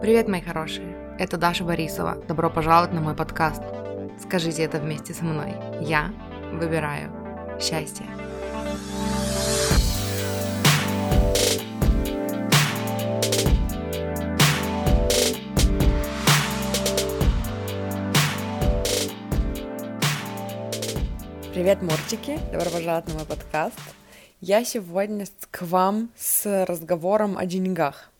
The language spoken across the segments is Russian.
Привет, мои хорошие! Это Даша Борисова. Добро пожаловать на мой подкаст. Скажите это вместе со мной. Я выбираю счастье. Привет, морчики! Добро пожаловать на мой подкаст. Я сегодня к вам с разговором о деньгах.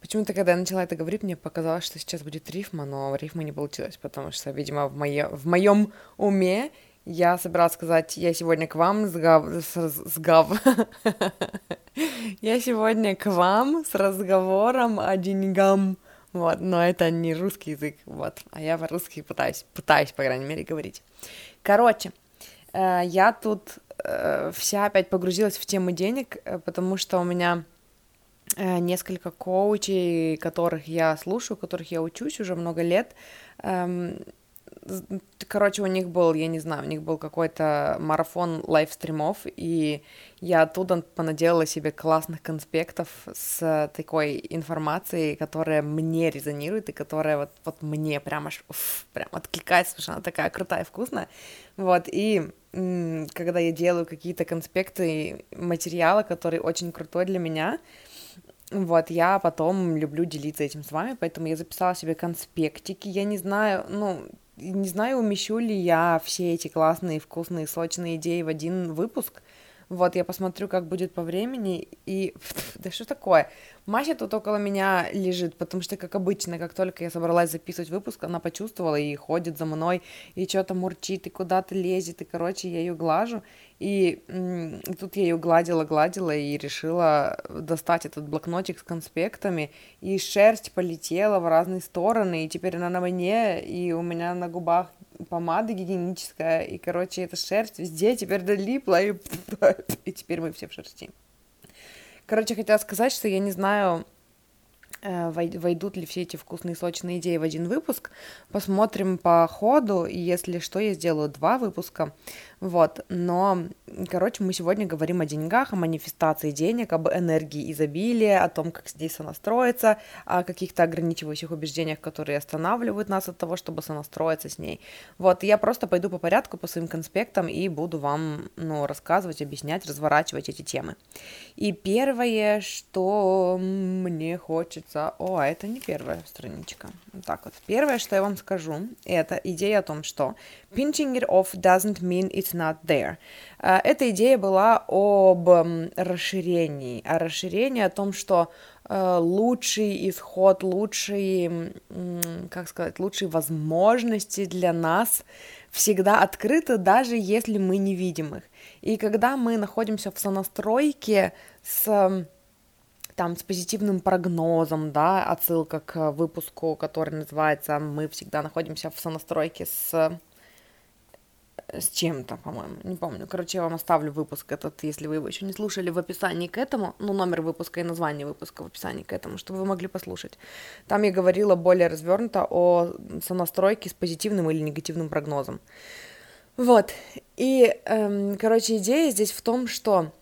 Почему-то, когда я начала это говорить, мне показалось, что сейчас будет рифма, но рифма не получилось, потому что, видимо, в, моё, в моем уме я собиралась сказать, я сегодня к вам с гав... С, с гав... я сегодня к вам с разговором о деньгам. Вот, но это не русский язык, вот, а я по-русски пытаюсь, пытаюсь, по крайней мере, говорить. Короче, э, я тут э, вся опять погрузилась в тему денег, э, потому что у меня несколько коучей, которых я слушаю, которых я учусь уже много лет. Эм, короче, у них был, я не знаю, у них был какой-то марафон лайвстримов, и я оттуда понаделала себе классных конспектов с такой информацией, которая мне резонирует и которая вот, вот мне прям аж уф, прям откликается, потому что она такая крутая и вкусная. Вот, и когда я делаю какие-то конспекты материала, который очень крутой для меня, вот, я потом люблю делиться этим с вами, поэтому я записала себе конспектики. Я не знаю, ну, не знаю, умещу ли я все эти классные, вкусные, сочные идеи в один выпуск. Вот, я посмотрю, как будет по времени, и... Да что такое? Мася тут около меня лежит, потому что, как обычно, как только я собралась записывать выпуск, она почувствовала и ходит за мной, и что-то мурчит, и куда-то лезет, и, короче, я ее глажу, и, и тут я ее гладила, гладила, и решила достать этот блокнотик с конспектами, и шерсть полетела в разные стороны, и теперь она на мне, и у меня на губах помада гигиеническая, и, короче, эта шерсть везде теперь долипла, и, и теперь мы все в шерсти. Короче, хотела сказать, что я не знаю, э, войдут ли все эти вкусные сочные идеи в один выпуск. Посмотрим по ходу, и если что, я сделаю два выпуска. Вот, но, короче, мы сегодня говорим о деньгах, о манифестации денег, об энергии изобилия, о том, как здесь сонастроиться, о каких-то ограничивающих убеждениях, которые останавливают нас от того, чтобы сонастроиться с ней. Вот, я просто пойду по порядку, по своим конспектам и буду вам, ну, рассказывать, объяснять, разворачивать эти темы. И первое, что мне хочется... О, а это не первая страничка. Так вот, первое, что я вам скажу, это идея о том, что pinching it off doesn't mean it's not there. А, эта идея была об расширении, о расширении, о том, что э, лучший исход, лучшие, как сказать, лучшие возможности для нас всегда открыты, даже если мы не видим их. И когда мы находимся в сонастройке с там с позитивным прогнозом, да, отсылка к выпуску, который называется «Мы всегда находимся в сонастройке с с чем-то, по-моему, не помню. Короче, я вам оставлю выпуск этот, если вы его еще не слушали, в описании к этому, ну, номер выпуска и название выпуска в описании к этому, чтобы вы могли послушать. Там я говорила более развернуто о сонастройке с позитивным или негативным прогнозом. Вот, и, эм, короче, идея здесь в том, что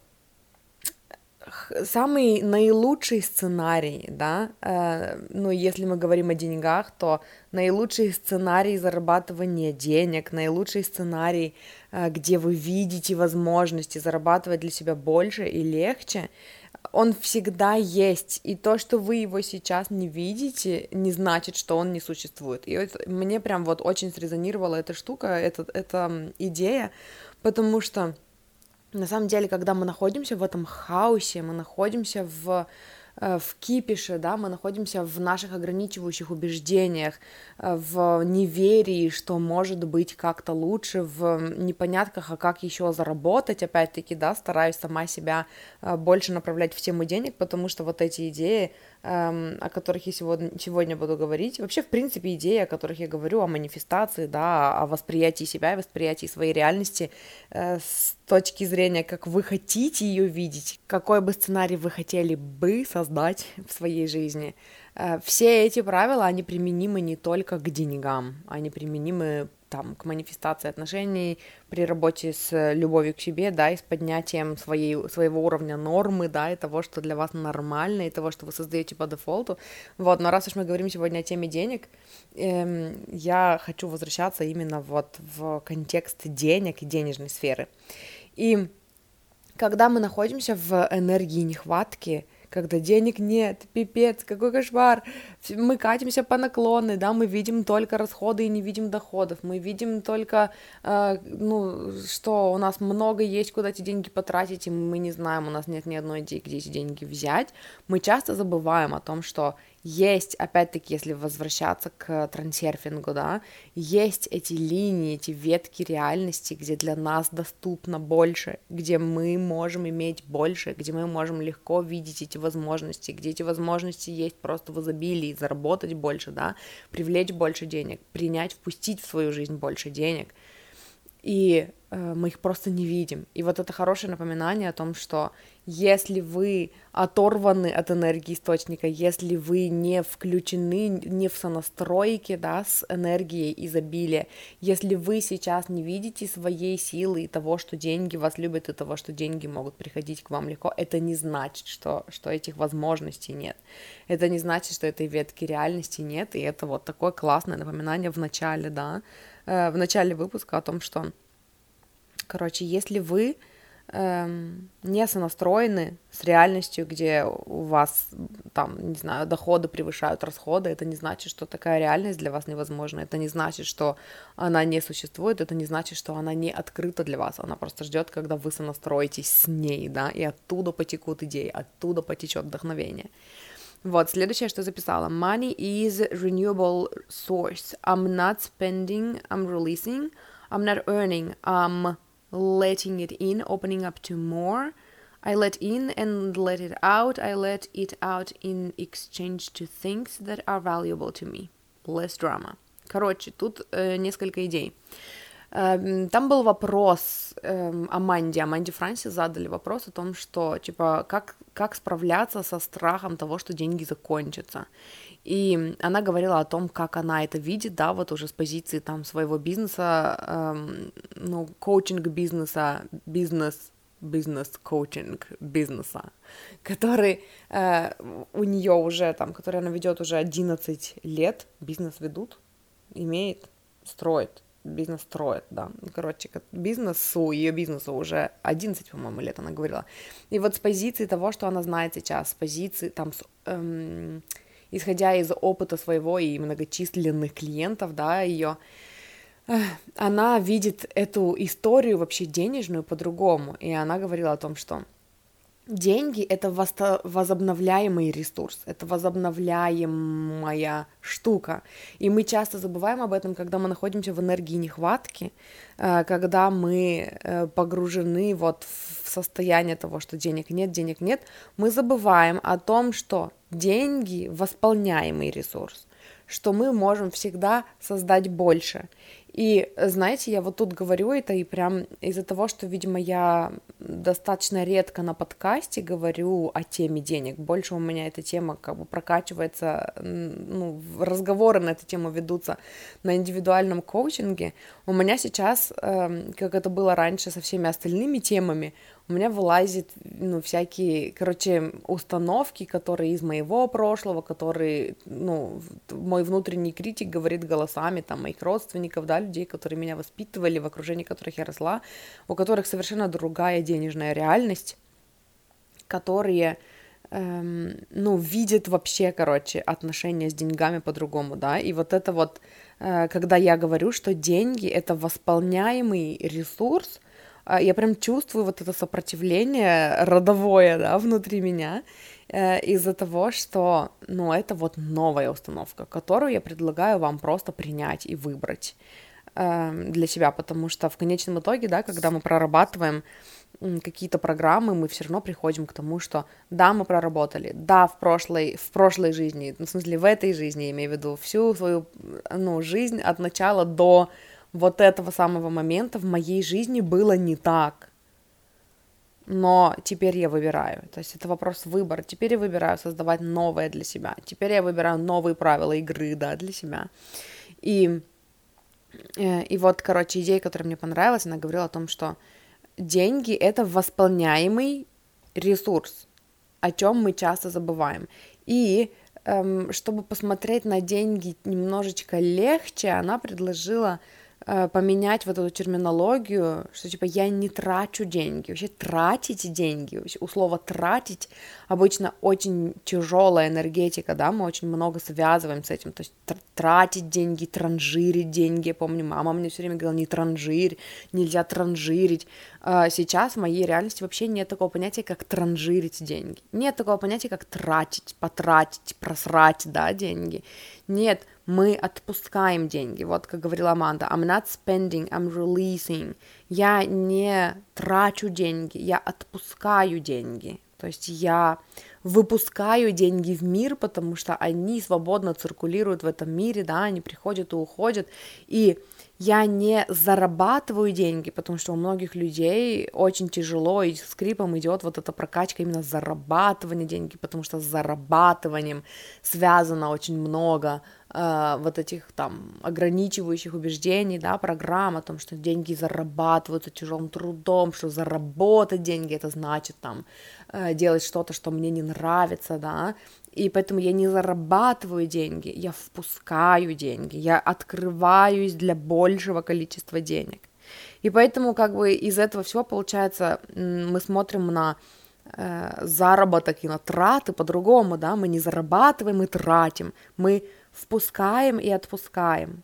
самый наилучший сценарий, да, э, ну, если мы говорим о деньгах, то наилучший сценарий зарабатывания денег, наилучший сценарий, э, где вы видите возможности зарабатывать для себя больше и легче, он всегда есть, и то, что вы его сейчас не видите, не значит, что он не существует. И вот мне прям вот очень срезонировала эта штука, эта, эта идея, потому что на самом деле, когда мы находимся в этом хаосе, мы находимся в Э, в кипише, да, мы находимся в наших ограничивающих убеждениях, э, в неверии, что может быть как-то лучше, в непонятках, а как еще заработать, опять-таки, да, стараюсь сама себя э, больше направлять в тему денег, потому что вот эти идеи, о которых я сегодня, сегодня буду говорить, вообще, в принципе, идеи, о которых я говорю, о манифестации, да, о восприятии себя, восприятии своей реальности с точки зрения, как вы хотите ее видеть, какой бы сценарий вы хотели бы создать в своей жизни. Э, все эти правила, они применимы не только к деньгам, они применимы там, к манифестации отношений, при работе с любовью к себе, да, и с поднятием своей, своего уровня нормы, да, и того, что для вас нормально, и того, что вы создаете по дефолту. Вот, но раз уж мы говорим сегодня о теме денег, эм, я хочу возвращаться именно вот в контекст денег и денежной сферы. И когда мы находимся в энергии нехватки, когда денег нет, пипец, какой кошмар, мы катимся по наклонной, да, мы видим только расходы и не видим доходов, мы видим только, э, ну, что у нас много есть, куда эти деньги потратить, и мы не знаем, у нас нет ни одной идеи, где эти деньги взять, мы часто забываем о том, что есть, опять-таки, если возвращаться к трансерфингу, да, есть эти линии, эти ветки реальности, где для нас доступно больше, где мы можем иметь больше, где мы можем легко видеть эти возможности, где эти возможности есть просто в изобилии, заработать больше, да, привлечь больше денег, принять, впустить в свою жизнь больше денег, и э, мы их просто не видим. И вот это хорошее напоминание о том, что если вы оторваны от энергии источника, если вы не включены, не в сонастройке, да, с энергией изобилия, если вы сейчас не видите своей силы и того, что деньги вас любят, и того, что деньги могут приходить к вам легко, это не значит, что, что этих возможностей нет. Это не значит, что этой ветки реальности нет, и это вот такое классное напоминание в начале, да, э, в начале выпуска о том, что, короче, если вы эм, не сонастроены с реальностью, где у вас там, не знаю, доходы превышают расходы, это не значит, что такая реальность для вас невозможна, это не значит, что она не существует, это не значит, что она не открыта для вас, она просто ждет, когда вы сонастроитесь с ней, да, и оттуда потекут идеи, оттуда потечет вдохновение. Вот, следующее, что записала. Money is renewable source. I'm not spending, I'm releasing. I'm not earning, I'm letting it in, opening up to more. I let in and let it out. I let it out in exchange to things that are valuable to me. Less drama. Короче, тут э, несколько идей. Э, там был вопрос Аманде, Аманде Франси задали вопрос о том, что, типа, как, как справляться со страхом того, что деньги закончатся. И она говорила о том, как она это видит, да, вот уже с позиции там своего бизнеса, эм, ну, коучинг бизнеса, бизнес, бизнес-коучинг бизнеса, который э, у нее уже там, который она ведет уже 11 лет, бизнес ведут, имеет, строит, бизнес строит, да. Короче, бизнесу, ее бизнесу уже 11, по-моему, лет она говорила. И вот с позиции того, что она знает сейчас, с позиции там с, эм, исходя из опыта своего и многочисленных клиентов, да, ее, она видит эту историю вообще денежную по-другому, и она говорила о том, что деньги — это возобновляемый ресурс, это возобновляемая штука, и мы часто забываем об этом, когда мы находимся в энергии нехватки, э, когда мы э, погружены вот в состояние того, что денег нет, денег нет, мы забываем о том, что деньги — восполняемый ресурс, что мы можем всегда создать больше. И, знаете, я вот тут говорю это, и прям из-за того, что, видимо, я достаточно редко на подкасте говорю о теме денег, больше у меня эта тема как бы прокачивается, ну, разговоры на эту тему ведутся на индивидуальном коучинге, у меня сейчас, эм, как это было раньше со всеми остальными темами, у меня вылазит, ну, всякие, короче, установки, которые из моего прошлого, которые, ну, мой внутренний критик говорит голосами, там, моих родственников, да, людей, которые меня воспитывали, в окружении которых я росла, у которых совершенно другая денежная реальность, которые, эм, ну, видят вообще, короче, отношения с деньгами по-другому, да, и вот это вот, э, когда я говорю, что деньги — это восполняемый ресурс, я прям чувствую вот это сопротивление родовое, да, внутри меня, э, из-за того, что, ну, это вот новая установка, которую я предлагаю вам просто принять и выбрать э, для себя, потому что в конечном итоге, да, когда мы прорабатываем какие-то программы, мы все равно приходим к тому, что да, мы проработали, да, в прошлой, в прошлой жизни, ну, в смысле, в этой жизни, я имею в виду, всю свою, ну, жизнь от начала до вот этого самого момента в моей жизни было не так. Но теперь я выбираю. То есть это вопрос выбора. Теперь я выбираю создавать новое для себя. Теперь я выбираю новые правила игры, да, для себя. И Э, и вот, короче, идея, которая мне понравилась, она говорила о том, что деньги — это восполняемый ресурс, о чем мы часто забываем. И эм, чтобы посмотреть на деньги немножечко легче, она предложила поменять вот эту терминологию, что типа я не трачу деньги. Вообще тратить деньги, у слова тратить обычно очень тяжелая энергетика, да, мы очень много связываем с этим, то есть тратить деньги, транжирить деньги. Я помню, мама мне все время говорила, не транжирь, нельзя транжирить. А сейчас в моей реальности вообще нет такого понятия, как транжирить деньги. Нет такого понятия, как тратить, потратить, просрать, да, деньги. Нет, мы отпускаем деньги. Вот как говорила Аманда, I'm not spending, I'm releasing. Я не трачу деньги, я отпускаю деньги. То есть я выпускаю деньги в мир, потому что они свободно циркулируют в этом мире, да, они приходят и уходят. И я не зарабатываю деньги, потому что у многих людей очень тяжело и скрипом идет вот эта прокачка именно зарабатывания деньги, потому что с зарабатыванием связано очень много э, вот этих там ограничивающих убеждений, да, программ о том, что деньги зарабатываются тяжелым трудом, что заработать деньги это значит там э, делать что-то, что мне не нравится, да, и поэтому я не зарабатываю деньги, я впускаю деньги, я открываюсь для большего количества денег. И поэтому как бы из этого всего получается мы смотрим на э, заработок и на траты по-другому, да, мы не зарабатываем и тратим, мы впускаем и отпускаем.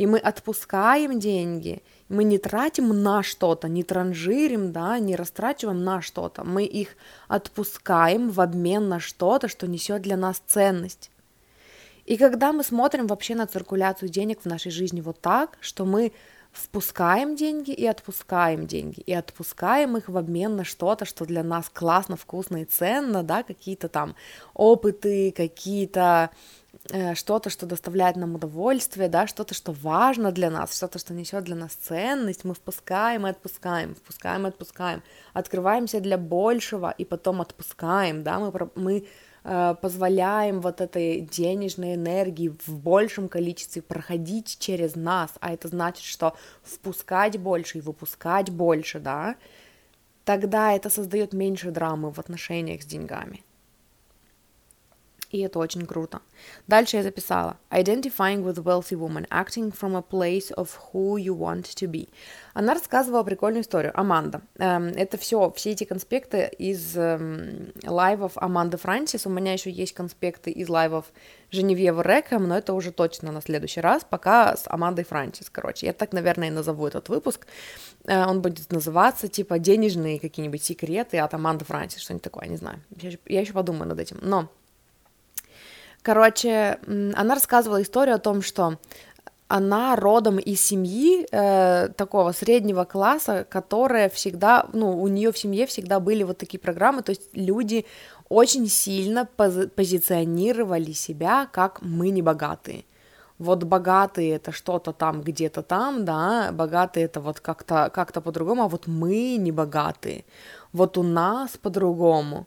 И мы отпускаем деньги, мы не тратим на что-то, не транжирим, да, не растрачиваем на что-то, мы их отпускаем в обмен на что-то, что несет для нас ценность. И когда мы смотрим вообще на циркуляцию денег в нашей жизни вот так, что мы впускаем деньги и отпускаем деньги, и отпускаем их в обмен на что-то, что для нас классно, вкусно и ценно, да, какие-то там опыты, какие-то что-то, что доставляет нам удовольствие, да, что-то, что важно для нас, что-то, что несет для нас ценность, мы впускаем и отпускаем, впускаем и отпускаем, открываемся для большего и потом отпускаем, да, мы, мы э, позволяем вот этой денежной энергии в большем количестве проходить через нас, а это значит, что впускать больше и выпускать больше, да, тогда это создает меньше драмы в отношениях с деньгами и это очень круто. Дальше я записала Identifying with wealthy woman, acting from a place of who you want to be. Она рассказывала прикольную историю. Аманда. Эм, это все, все эти конспекты из эм, лайвов Аманды Франсис. У меня еще есть конспекты из лайвов Женевьевы Рэком, но это уже точно на следующий раз, пока с Амандой Франсис, короче. Я так, наверное, и назову этот выпуск. Э, он будет называться, типа, денежные какие-нибудь секреты от Аманды Франсис, что-нибудь такое, не знаю. Я еще подумаю над этим. Но Короче, она рассказывала историю о том, что она родом из семьи э, такого среднего класса, которая всегда, ну, у нее в семье всегда были вот такие программы, то есть люди очень сильно пози- позиционировали себя как мы не богатые. Вот богатые это что-то там где-то там, да, богатые это вот как-то как-то по-другому, а вот мы не богатые. Вот у нас по-другому.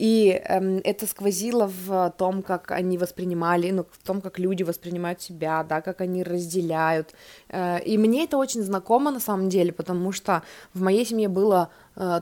И эм, это сквозило в том, как они воспринимали, ну, в том, как люди воспринимают себя, да, как они разделяют. Э, и мне это очень знакомо на самом деле, потому что в моей семье было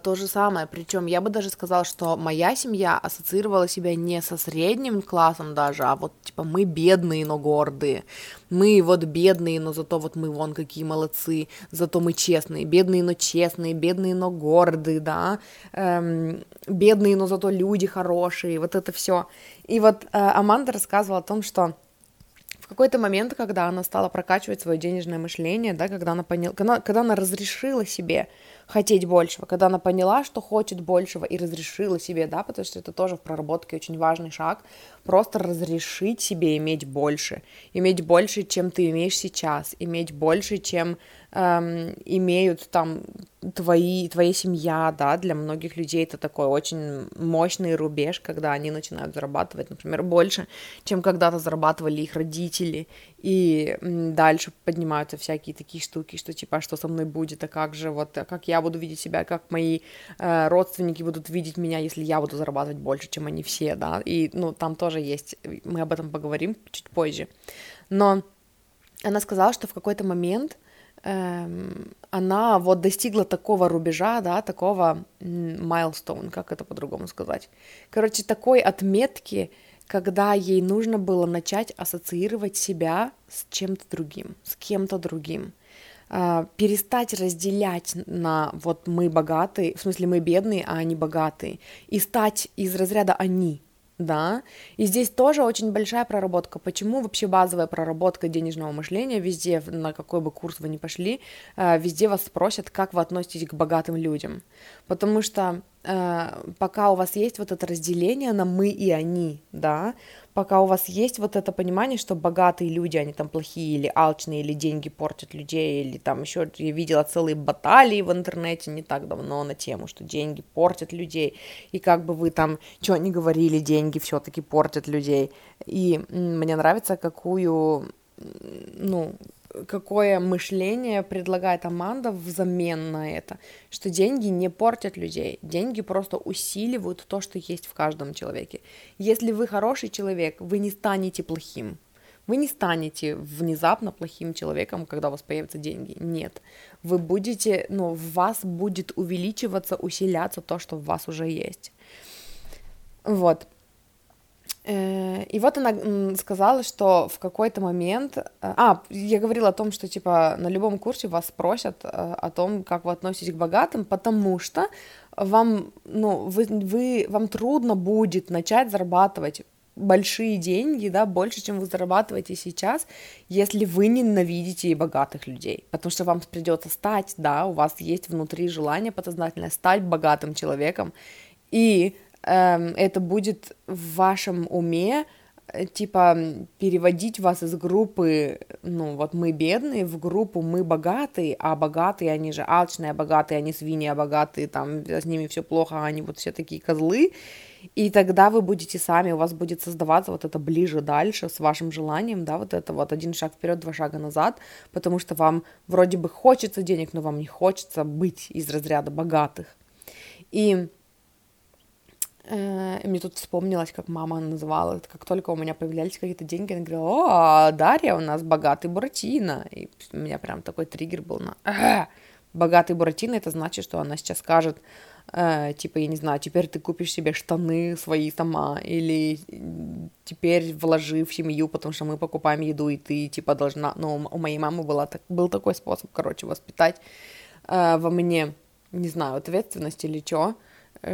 то же самое. Причем я бы даже сказала, что моя семья ассоциировала себя не со средним классом даже, а вот типа мы бедные, но гордые. Мы вот бедные, но зато вот мы вон какие молодцы, зато мы честные. Бедные, но честные, бедные, но гордые, да. Эм, бедные, но зато люди хорошие. Вот это все. И вот э, Аманда рассказывала о том, что какой-то момент, когда она стала прокачивать свое денежное мышление, да, когда она поняла, когда, когда она разрешила себе хотеть большего, когда она поняла, что хочет большего и разрешила себе, да, потому что это тоже в проработке очень важный шаг, просто разрешить себе иметь больше, иметь больше, чем ты имеешь сейчас, иметь больше, чем эм, имеют там твои, твоя семья, да, для многих людей это такой очень мощный рубеж, когда они начинают зарабатывать, например, больше, чем когда-то зарабатывали их родители, и дальше поднимаются всякие такие штуки, что типа, а что со мной будет, а как же, вот, а как я буду видеть себя, как мои э, родственники будут видеть меня, если я буду зарабатывать больше, чем они все, да, и, ну, там тоже есть, мы об этом поговорим чуть позже, но она сказала, что в какой-то момент она вот достигла такого рубежа, да, такого milestone, как это по-другому сказать. Короче, такой отметки, когда ей нужно было начать ассоциировать себя с чем-то другим, с кем-то другим. Uh, перестать разделять на вот мы богатые, в смысле мы бедные, а они богатые, и стать из разряда они, да, и здесь тоже очень большая проработка. Почему вообще базовая проработка денежного мышления везде, на какой бы курс вы ни пошли, э, везде вас спросят, как вы относитесь к богатым людям, потому что э, пока у вас есть вот это разделение на мы и они, да, пока у вас есть вот это понимание, что богатые люди, они там плохие или алчные, или деньги портят людей, или там еще я видела целые баталии в интернете не так давно на тему, что деньги портят людей, и как бы вы там что ни говорили, деньги все-таки портят людей. И мне нравится, какую ну, какое мышление предлагает Аманда взамен на это, что деньги не портят людей, деньги просто усиливают то, что есть в каждом человеке. Если вы хороший человек, вы не станете плохим. Вы не станете внезапно плохим человеком, когда у вас появятся деньги. Нет. Вы будете, ну, в вас будет увеличиваться, усиляться то, что в вас уже есть. Вот. Э, и вот она сказала, что в какой-то момент... Э, а, я говорила о том, что, типа, на любом курсе вас спросят э, о том, как вы относитесь к богатым, потому что вам, ну, вы, вы, вам трудно будет начать зарабатывать большие деньги, да, больше, чем вы зарабатываете сейчас, если вы ненавидите богатых людей, потому что вам придется стать, да, у вас есть внутри желание подсознательное стать богатым человеком, и это будет в вашем уме, э, типа, переводить вас из группы, ну, вот мы бедные, в группу мы богатые, а богатые, они же алчные, а богатые, они свиньи, а богатые, там, с ними все плохо, а они вот все такие козлы, и тогда вы будете сами, у вас будет создаваться вот это ближе дальше с вашим желанием, да, вот это вот один шаг вперед, два шага назад, потому что вам вроде бы хочется денег, но вам не хочется быть из разряда богатых. И мне тут вспомнилось, как мама называла как только у меня появлялись какие-то деньги, она говорила, о, Дарья у нас богатый Буратино. И у меня прям такой триггер был на э, богатый Буратино, это значит, что она сейчас скажет, э, типа, я не знаю, теперь ты купишь себе штаны свои сама, или теперь вложи в семью, потому что мы покупаем еду, и ты, типа, должна... Ну, у моей мамы была, так, был такой способ, короче, воспитать э, во мне, не знаю, ответственность или Э,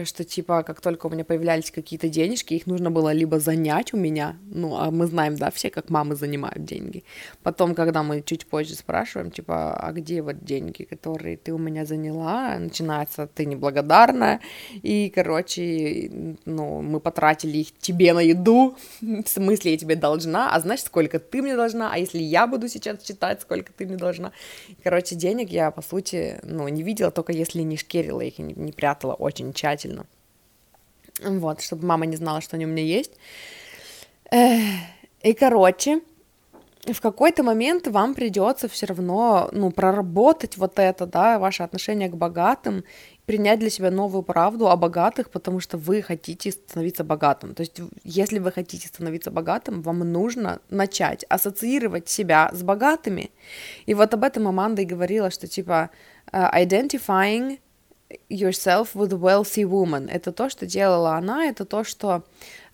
что типа как только у меня появлялись какие-то денежки, их нужно было либо занять у меня, ну, а мы знаем, да, все, как мамы занимают деньги. Потом, когда мы чуть позже спрашиваем, типа, а где вот деньги, которые ты у меня заняла, начинается ты неблагодарная, и, короче, ну, мы потратили их тебе на еду, в смысле я тебе должна, а знаешь, сколько ты мне должна, а если я буду сейчас читать, сколько ты мне должна. Короче, денег я, по сути, ну, не видела, только если не шкерила их и не, прятала очень тщательно тщательно. Вот, чтобы мама не знала, что они у меня есть. И, короче, в какой-то момент вам придется все равно, ну, проработать вот это, да, ваше отношение к богатым, принять для себя новую правду о богатых, потому что вы хотите становиться богатым. То есть, если вы хотите становиться богатым, вам нужно начать ассоциировать себя с богатыми. И вот об этом Аманда и говорила, что типа uh, identifying yourself with a wealthy woman. Это то, что делала она, это то, что,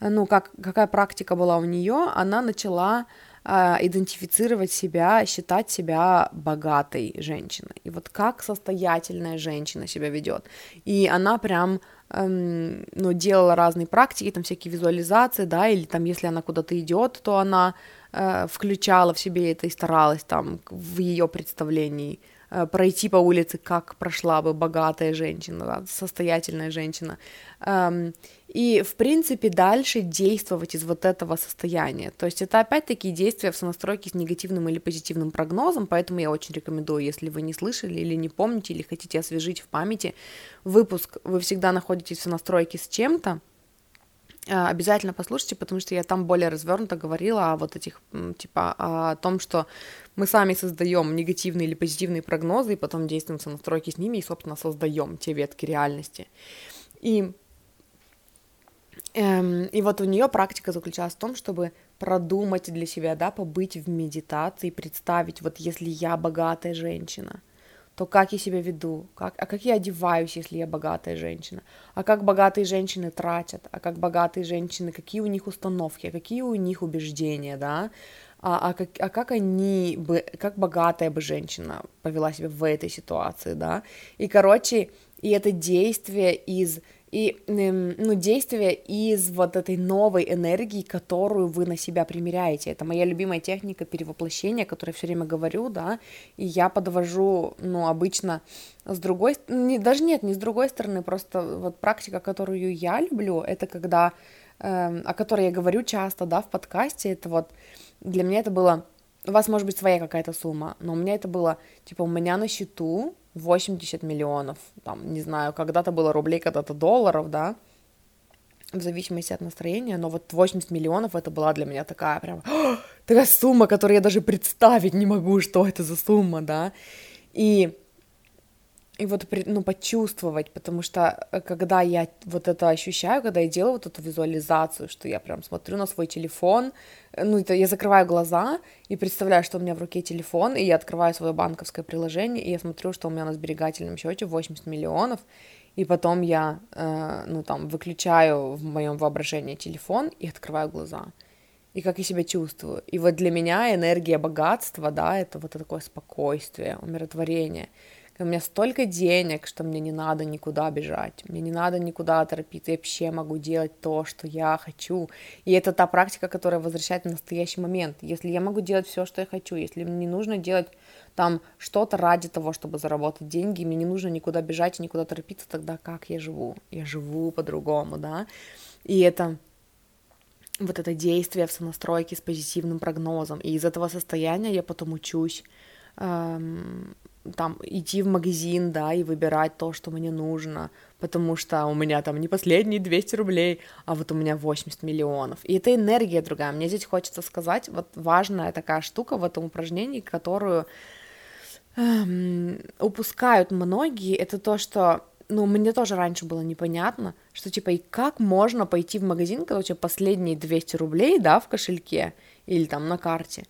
ну, как, какая практика была у нее, она начала э, идентифицировать себя, считать себя богатой женщиной. И вот как состоятельная женщина себя ведет. И она прям эм, ну, делала разные практики, там всякие визуализации, да, или там, если она куда-то идет, то она э, включала в себе это и старалась там в ее представлении пройти по улице, как прошла бы богатая женщина, да, состоятельная женщина. Эм, и, в принципе, дальше действовать из вот этого состояния. То есть это опять-таки действия в сонастройке с негативным или позитивным прогнозом, поэтому я очень рекомендую, если вы не слышали или не помните, или хотите освежить в памяти выпуск, вы всегда находитесь в сонастройке с чем-то, Э, обязательно послушайте, потому что я там более развернуто говорила о вот этих, типа, о том, что мы сами создаем негативные или позитивные прогнозы, и потом действуем в настройки с ними, и, собственно, создаем те ветки реальности. И Эм, и вот у нее практика заключалась в том, чтобы продумать для себя, да, побыть в медитации, представить, вот если я богатая женщина, то как я себя веду, как, а как я одеваюсь, если я богатая женщина, а как богатые женщины тратят, а как богатые женщины, какие у них установки, а какие у них убеждения, да, а, а, как, а как они бы, как богатая бы женщина повела себя в этой ситуации, да, и, короче, и это действие из и ну, действие из вот этой новой энергии, которую вы на себя примеряете. Это моя любимая техника перевоплощения, которую я все время говорю, да, и я подвожу, ну, обычно с другой, не, даже нет, не с другой стороны, просто вот практика, которую я люблю, это когда, э, о которой я говорю часто, да, в подкасте, это вот, для меня это было, у вас может быть своя какая-то сумма, но у меня это было, типа, у меня на счету 80 миллионов, там, не знаю, когда-то было рублей, когда-то долларов, да, в зависимости от настроения, но вот 80 миллионов это была для меня такая прям, такая сумма, которую я даже представить не могу, что это за сумма, да, и и вот, ну, почувствовать, потому что э, когда я вот это ощущаю, когда я делаю вот эту визуализацию, что я прям смотрю на свой телефон, э, ну, это я закрываю глаза и представляю, что у меня в руке телефон, и я открываю свое банковское приложение, и я смотрю, что у меня на сберегательном счете 80 миллионов, и потом я, э, ну, там, выключаю в моем воображении телефон и открываю глаза. И как я себя чувствую. И вот для меня энергия богатства, да, это вот такое спокойствие, умиротворение — у меня столько денег, что мне не надо никуда бежать, мне не надо никуда торопиться, я вообще могу делать то, что я хочу. И это та практика, которая возвращает в настоящий момент. Если я могу делать все, что я хочу, если мне не нужно делать там что-то ради того, чтобы заработать деньги, мне не нужно никуда бежать и никуда торопиться, тогда как я живу? Я живу по-другому, да? И это вот это действие в сонастройке с позитивным прогнозом. И из этого состояния я потом учусь эм, там идти в магазин, да, и выбирать то, что мне нужно, потому что у меня там не последние 200 рублей, а вот у меня 80 миллионов. И это энергия другая. Мне здесь хочется сказать, вот важная такая штука в этом упражнении, которую эм, упускают многие, это то, что ну, мне тоже раньше было непонятно, что, типа, и как можно пойти в магазин, когда у тебя последние 200 рублей, да, в кошельке или там на карте,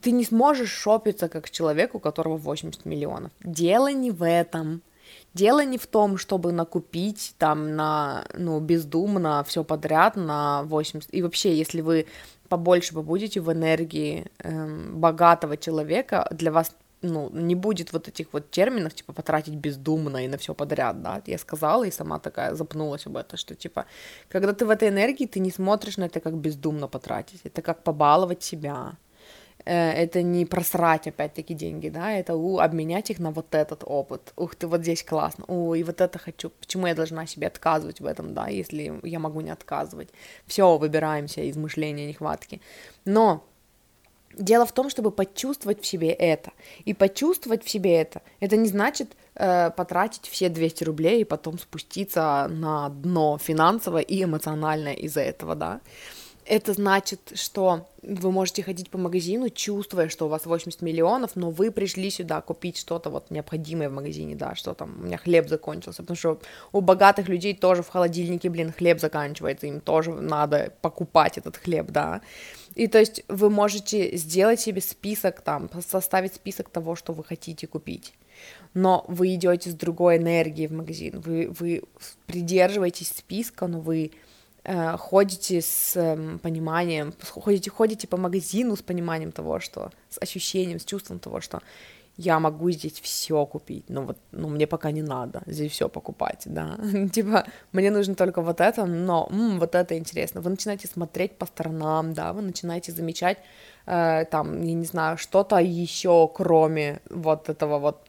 ты не сможешь шопиться как человек, у которого 80 миллионов. Дело не в этом. Дело не в том, чтобы накупить там на, ну, бездумно все подряд на 80. И вообще, если вы побольше побудете в энергии эм, богатого человека, для вас ну, не будет вот этих вот терминов, типа, потратить бездумно и на все подряд, да, я сказала и сама такая запнулась об этом, что, типа, когда ты в этой энергии, ты не смотришь на это как бездумно потратить, это как побаловать себя, это не просрать опять-таки деньги, да, это у, обменять их на вот этот опыт. Ух ты, вот здесь классно, о, и вот это хочу. Почему я должна себе отказывать в этом, да, если я могу не отказывать? Все, выбираемся из мышления нехватки. Но Дело в том, чтобы почувствовать в себе это. И почувствовать в себе это, это не значит э, потратить все 200 рублей и потом спуститься на дно финансово и эмоциональное из-за этого, да это значит, что вы можете ходить по магазину, чувствуя, что у вас 80 миллионов, но вы пришли сюда купить что-то вот необходимое в магазине, да, что там, у меня хлеб закончился, потому что у богатых людей тоже в холодильнике, блин, хлеб заканчивается, им тоже надо покупать этот хлеб, да, и то есть вы можете сделать себе список там, составить список того, что вы хотите купить, но вы идете с другой энергией в магазин, вы, вы придерживаетесь списка, но вы ходите с эм, пониманием, ходите, ходите по магазину с пониманием того, что, с ощущением, с чувством того, что я могу здесь все купить, но вот, ну, мне пока не надо здесь все покупать, да, типа, мне нужно только вот это, но м, вот это интересно, вы начинаете смотреть по сторонам, да, вы начинаете замечать, э, там, я не знаю, что-то еще, кроме вот этого вот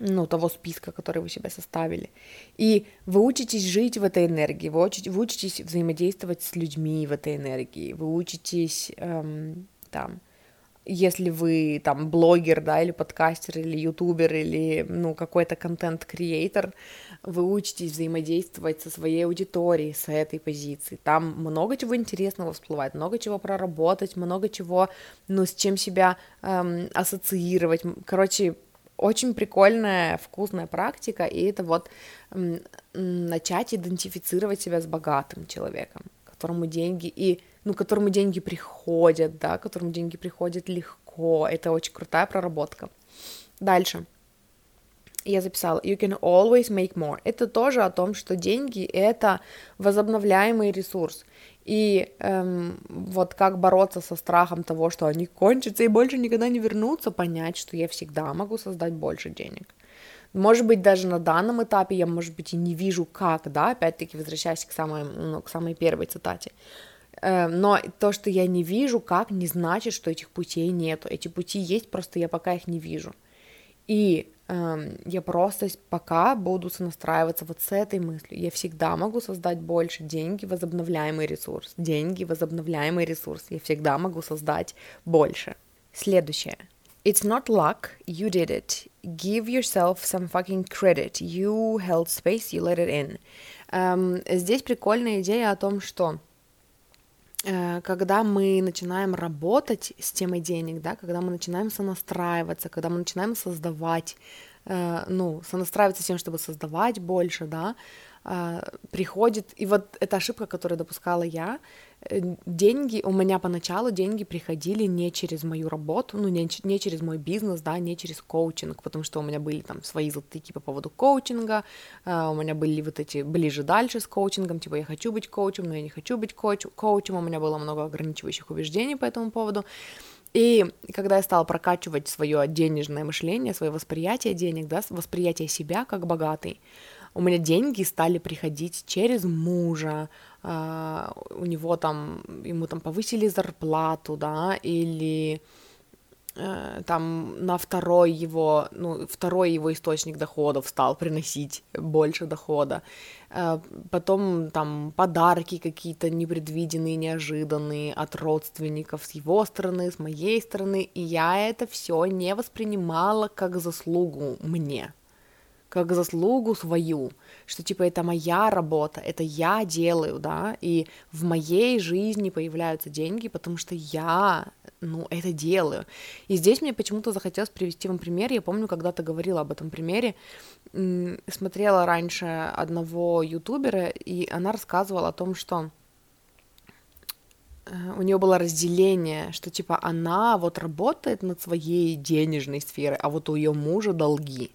ну, того списка, который вы себе составили. И вы учитесь жить в этой энергии, вы учитесь, вы учитесь взаимодействовать с людьми в этой энергии, вы учитесь эм, там, если вы там блогер, да, или подкастер, или ютубер, или, ну, какой-то контент-креатор, вы учитесь взаимодействовать со своей аудиторией, с этой позиции. Там много чего интересного всплывает, много чего проработать, много чего, ну, с чем себя эм, ассоциировать. Короче, очень прикольная, вкусная практика, и это вот начать идентифицировать себя с богатым человеком, которому деньги и ну, которому деньги приходят, да, которому деньги приходят легко. Это очень крутая проработка. Дальше. Я записала, you can always make more. Это тоже о том, что деньги — это возобновляемый ресурс. И эм, вот как бороться со страхом того, что они кончатся и больше никогда не вернутся, понять, что я всегда могу создать больше денег. Может быть, даже на данном этапе я, может быть, и не вижу как, да, опять-таки возвращаясь к самой, ну, к самой первой цитате. Эм, но то, что я не вижу как, не значит, что этих путей нету. Эти пути есть, просто я пока их не вижу. И я просто пока буду сонастраиваться вот с этой мыслью. Я всегда могу создать больше. Деньги — возобновляемый ресурс. Деньги — возобновляемый ресурс. Я всегда могу создать больше. Следующее. It's not luck, you did it. Give yourself some fucking credit. You held space, you let it in. Um, здесь прикольная идея о том, что когда мы начинаем работать с темой денег, да, когда мы начинаем сонастраиваться, когда мы начинаем создавать, э, ну, сонастраиваться с тем, чтобы создавать больше, да, э, приходит, и вот эта ошибка, которую допускала я, Э, деньги, у меня поначалу деньги приходили не через мою работу, ну, не, не через мой бизнес, да, не через коучинг, потому что у меня были там свои затыки по поводу коучинга, uh, у меня были вот эти ближе дальше с коучингом, типа я хочу быть коучем, но я не хочу быть коуч, коучем, у меня было много ограничивающих убеждений по этому поводу, и когда я стала прокачивать свое денежное мышление, свое восприятие денег, да, восприятие себя как богатый, у меня деньги стали приходить через мужа, у него там, ему там повысили зарплату, да, или uh, там на второй его, ну, второй его источник доходов стал приносить больше дохода, uh, потом там подарки какие-то непредвиденные, неожиданные от родственников с его стороны, с моей стороны, и я это все не воспринимала как заслугу мне, как заслугу свою, что типа это моя работа, это я делаю, да, и в моей жизни появляются деньги, потому что я, ну, это делаю. И здесь мне почему-то захотелось привести вам пример, я помню, когда-то говорила об этом примере, смотрела раньше одного ютубера, и она рассказывала о том, что э, у нее было разделение, что типа она вот работает над своей денежной сферой, а вот у ее мужа долги.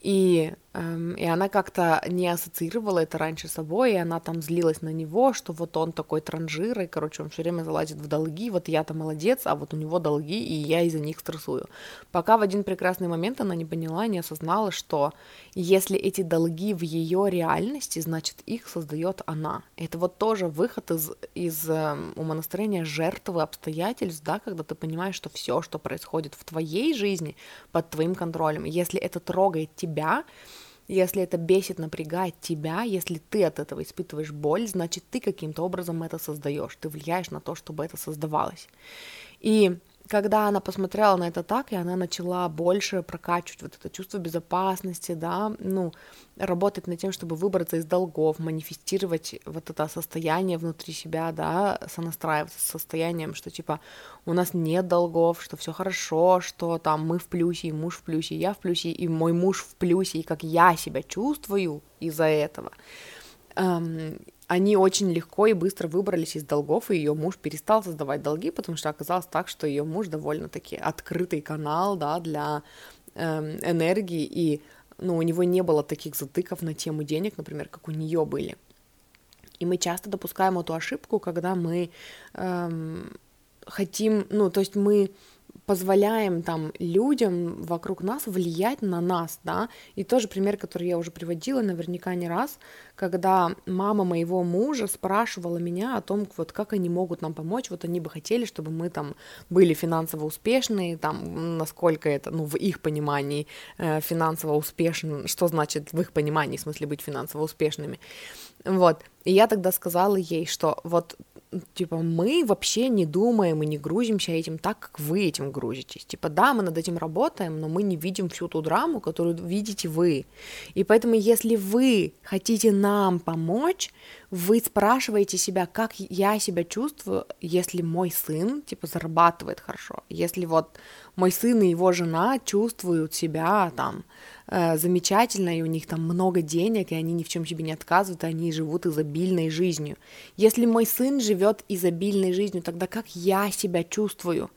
И, эм, и она как-то не ассоциировала это раньше с собой, и она там злилась на него, что вот он такой транжир, и, короче, он все время залазит в долги, вот я-то молодец, а вот у него долги, и я из-за них стрессую. Пока в один прекрасный момент она не поняла, не осознала, что если эти долги в ее реальности, значит, их создает она. Это вот тоже выход из, из эм, умонастроения жертвы обстоятельств, да, когда ты понимаешь, что все, что происходит в твоей жизни, под твоим контролем, если это трогает тебя, тебя, если это бесит, напрягает тебя, если ты от этого испытываешь боль, значит, ты каким-то образом это создаешь, ты влияешь на то, чтобы это создавалось. И когда она посмотрела на это так, и она начала больше прокачивать вот это чувство безопасности, да, ну, работать над тем, чтобы выбраться из долгов, манифестировать вот это состояние внутри себя, да, сонастраиваться с состоянием, что типа у нас нет долгов, что все хорошо, что там мы в плюсе, и муж в плюсе, и я в плюсе, и мой муж в плюсе, и как я себя чувствую из-за этого. Они очень легко и быстро выбрались из долгов, и ее муж перестал создавать долги, потому что оказалось так, что ее муж довольно-таки открытый канал, да, для э, энергии, и, ну, у него не было таких затыков на тему денег, например, как у нее были. И мы часто допускаем эту ошибку, когда мы эм, хотим, ну, то есть мы позволяем там людям вокруг нас влиять на нас, да, и тоже пример, который я уже приводила наверняка не раз, когда мама моего мужа спрашивала меня о том, вот как они могут нам помочь, вот они бы хотели, чтобы мы там были финансово успешные, там, насколько это, ну, в их понимании э, финансово успешен, что значит в их понимании, в смысле быть финансово успешными, вот, и я тогда сказала ей, что вот типа, мы вообще не думаем и не грузимся этим так, как вы этим грузитесь. Типа, да, мы над этим работаем, но мы не видим всю ту драму, которую видите вы. И поэтому, если вы хотите нам помочь, вы спрашиваете себя, как я себя чувствую, если мой сын, типа, зарабатывает хорошо, если вот мой сын и его жена чувствуют себя там э, замечательно, и у них там много денег, и они ни в чем себе не отказывают, и они живут изобильной жизнью. Если мой сын живет изобильной жизнью, тогда как я себя чувствую?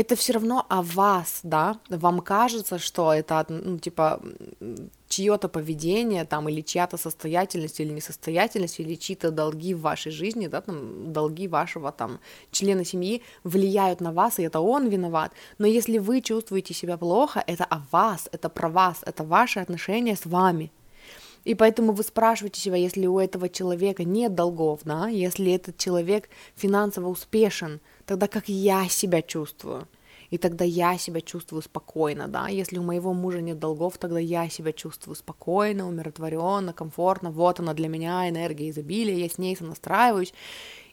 Это все равно о вас, да, вам кажется, что это, ну, типа, чье-то поведение там или чья-то состоятельность или несостоятельность или чьи-то долги в вашей жизни, да, там долги вашего там члена семьи влияют на вас, и это он виноват. Но если вы чувствуете себя плохо, это о вас, это про вас, это ваши отношения с вами. И поэтому вы спрашиваете себя, если у этого человека нет долгов, да, если этот человек финансово успешен, тогда как я себя чувствую? и тогда я себя чувствую спокойно, да, если у моего мужа нет долгов, тогда я себя чувствую спокойно, умиротворенно, комфортно, вот она для меня энергия изобилия, я с ней сонастраиваюсь,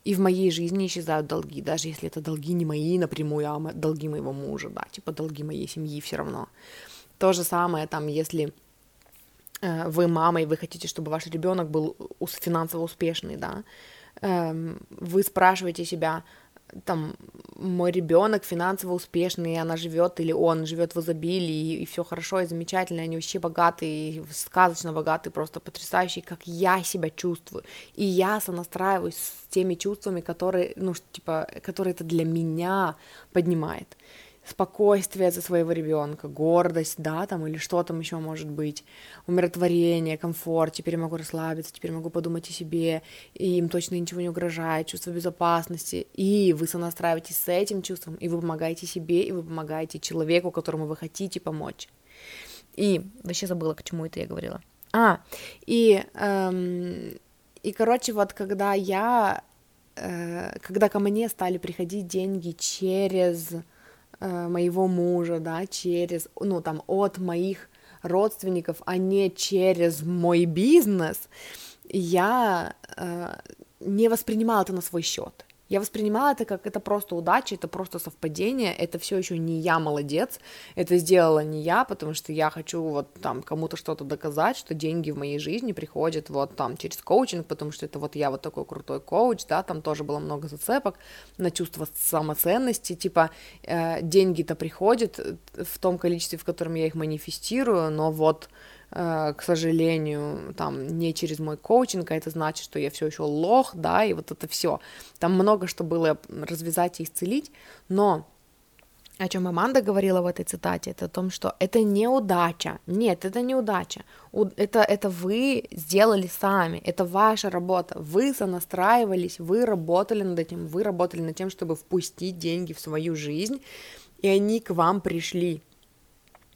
и в моей жизни исчезают долги, даже если это долги не мои напрямую, а долги моего мужа, да, типа долги моей семьи все равно. То же самое там, если э, вы мама, и вы хотите, чтобы ваш ребенок был финансово успешный, да, эм, вы спрашиваете себя, там мой ребенок финансово успешный, она живет, или он живет в изобилии, и, и все хорошо, и замечательно, они вообще богатые, сказочно богатые, просто потрясающие, как я себя чувствую. И я сонастраиваюсь с теми чувствами, которые, ну, типа, которые это для меня поднимает спокойствие за своего ребенка, гордость, да, там, или что там еще может быть, умиротворение, комфорт, теперь я могу расслабиться, теперь могу подумать о себе, и им точно ничего не угрожает, чувство безопасности, и вы сонастраиваетесь с этим чувством, и вы помогаете себе, и вы помогаете человеку, которому вы хотите помочь. И вообще забыла, к чему это я говорила. А, и, эм, и короче, вот когда я, э, когда ко мне стали приходить деньги через моего мужа, да, через, ну, там, от моих родственников, а не через мой бизнес, я э, не воспринимала это на свой счет. Я воспринимала это как это просто удача, это просто совпадение, это все еще не я молодец, это сделала не я, потому что я хочу вот там кому-то что-то доказать, что деньги в моей жизни приходят вот там через коучинг, потому что это вот я вот такой крутой коуч, да, там тоже было много зацепок на чувство самоценности, типа э, деньги-то приходят в том количестве, в котором я их манифестирую, но вот к сожалению, там не через мой коучинг, а это значит, что я все еще лох, да, и вот это все. Там много что было развязать и исцелить, но о чем Аманда говорила в этой цитате, это о том, что это неудача. Нет, это неудача. Это, это вы сделали сами, это ваша работа. Вы сонастраивались, вы работали над этим, вы работали над тем, чтобы впустить деньги в свою жизнь, и они к вам пришли.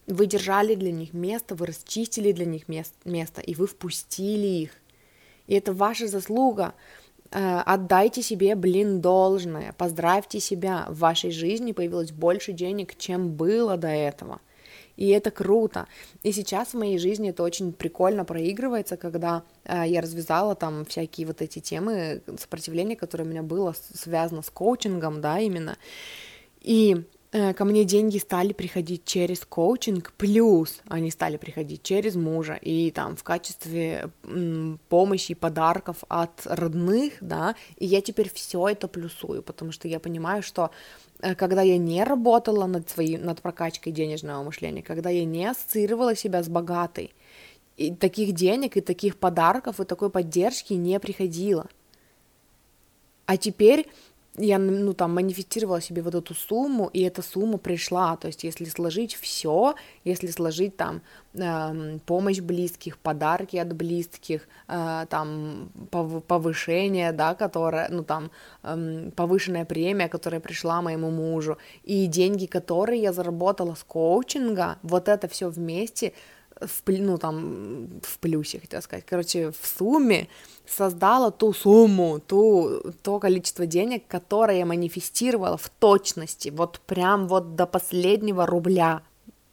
Вы держали для них место, вы расчистили для них мест, место, и вы впустили их. И это ваша заслуга. Э, отдайте себе, блин, должное. Поздравьте себя. В вашей жизни появилось больше денег, чем было до этого. И это круто. И сейчас в моей жизни это очень прикольно проигрывается, когда э, я развязала там всякие вот эти темы сопротивления, которое у меня было связано с коучингом, да, именно. И ко мне деньги стали приходить через коучинг, плюс они стали приходить через мужа, и там в качестве помощи и подарков от родных, да, и я теперь все это плюсую, потому что я понимаю, что э, когда я не работала над своей, над прокачкой денежного мышления, когда я не ассоциировала себя с богатой, и таких денег, и таких подарков, и такой поддержки не приходило. А теперь я, ну, там, манифестировала себе вот эту сумму, и эта сумма пришла, то есть, если сложить все, если сложить, там, э, помощь близких, подарки от близких, э, там, повышение, да, которое, ну, там, э, повышенная премия, которая пришла моему мужу, и деньги, которые я заработала с коучинга, вот это все вместе, в, ну, там, в плюсе, хотела сказать, короче, в сумме создала ту сумму, ту, то количество денег, которое я манифестировала в точности, вот прям вот до последнего рубля.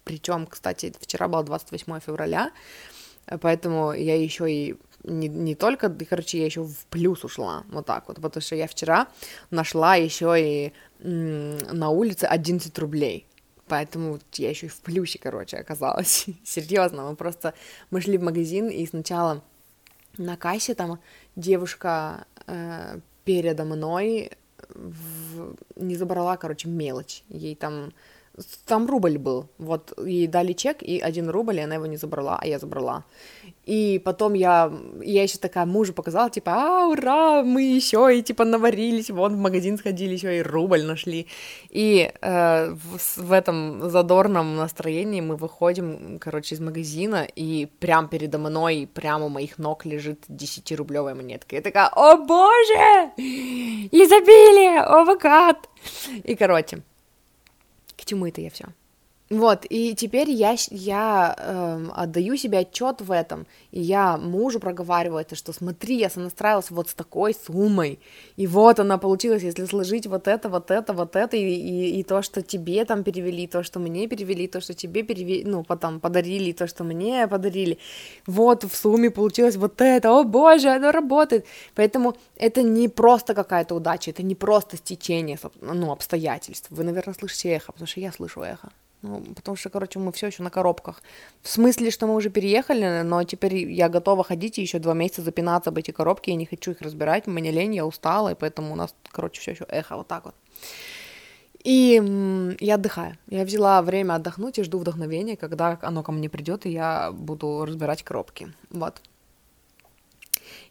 Причем, кстати, вчера было 28 февраля, поэтому я еще и не, не только, короче, я еще в плюс ушла, вот так вот, потому что я вчера нашла еще и на улице 11 рублей. Поэтому я еще и в плюсе, короче, оказалась. Серьезно, мы просто мы шли в магазин, и сначала на кассе там девушка э, передо мной в... не забрала, короче, мелочь. Ей там там рубль был, вот, ей дали чек, и один рубль, и она его не забрала, а я забрала. И потом я, я еще такая мужу показала, типа, а, ура, мы еще и, типа, наварились, вон в магазин сходили, еще и рубль нашли. И э, в, в этом задорном настроении мы выходим, короче, из магазина, и прям передо мной, прямо у моих ног лежит 10-рублевая монетка. Я такая, о боже, изобилие, о. И, короче, к чему это я все? Вот, и теперь я, я э, отдаю себе отчет в этом, и я мужу проговариваю это, что смотри, я сонастраивалась вот с такой суммой, и вот она получилась, если сложить вот это, вот это, вот это, и, и, и то, что тебе там перевели, то, что мне перевели, то, что тебе перевели, ну, потом подарили, то, что мне подарили, вот в сумме получилось вот это, о боже, оно работает, поэтому это не просто какая-то удача, это не просто стечение, ну, обстоятельств, вы, наверное, слышите эхо, потому что я слышу эхо. Ну, потому что, короче, мы все еще на коробках. В смысле, что мы уже переехали, но теперь я готова ходить и еще два месяца запинаться об эти коробки, я не хочу их разбирать, мне лень, я устала, и поэтому у нас, короче, все еще эхо вот так вот. И я отдыхаю. Я взяла время отдохнуть и жду вдохновения, когда оно ко мне придет, и я буду разбирать коробки. Вот.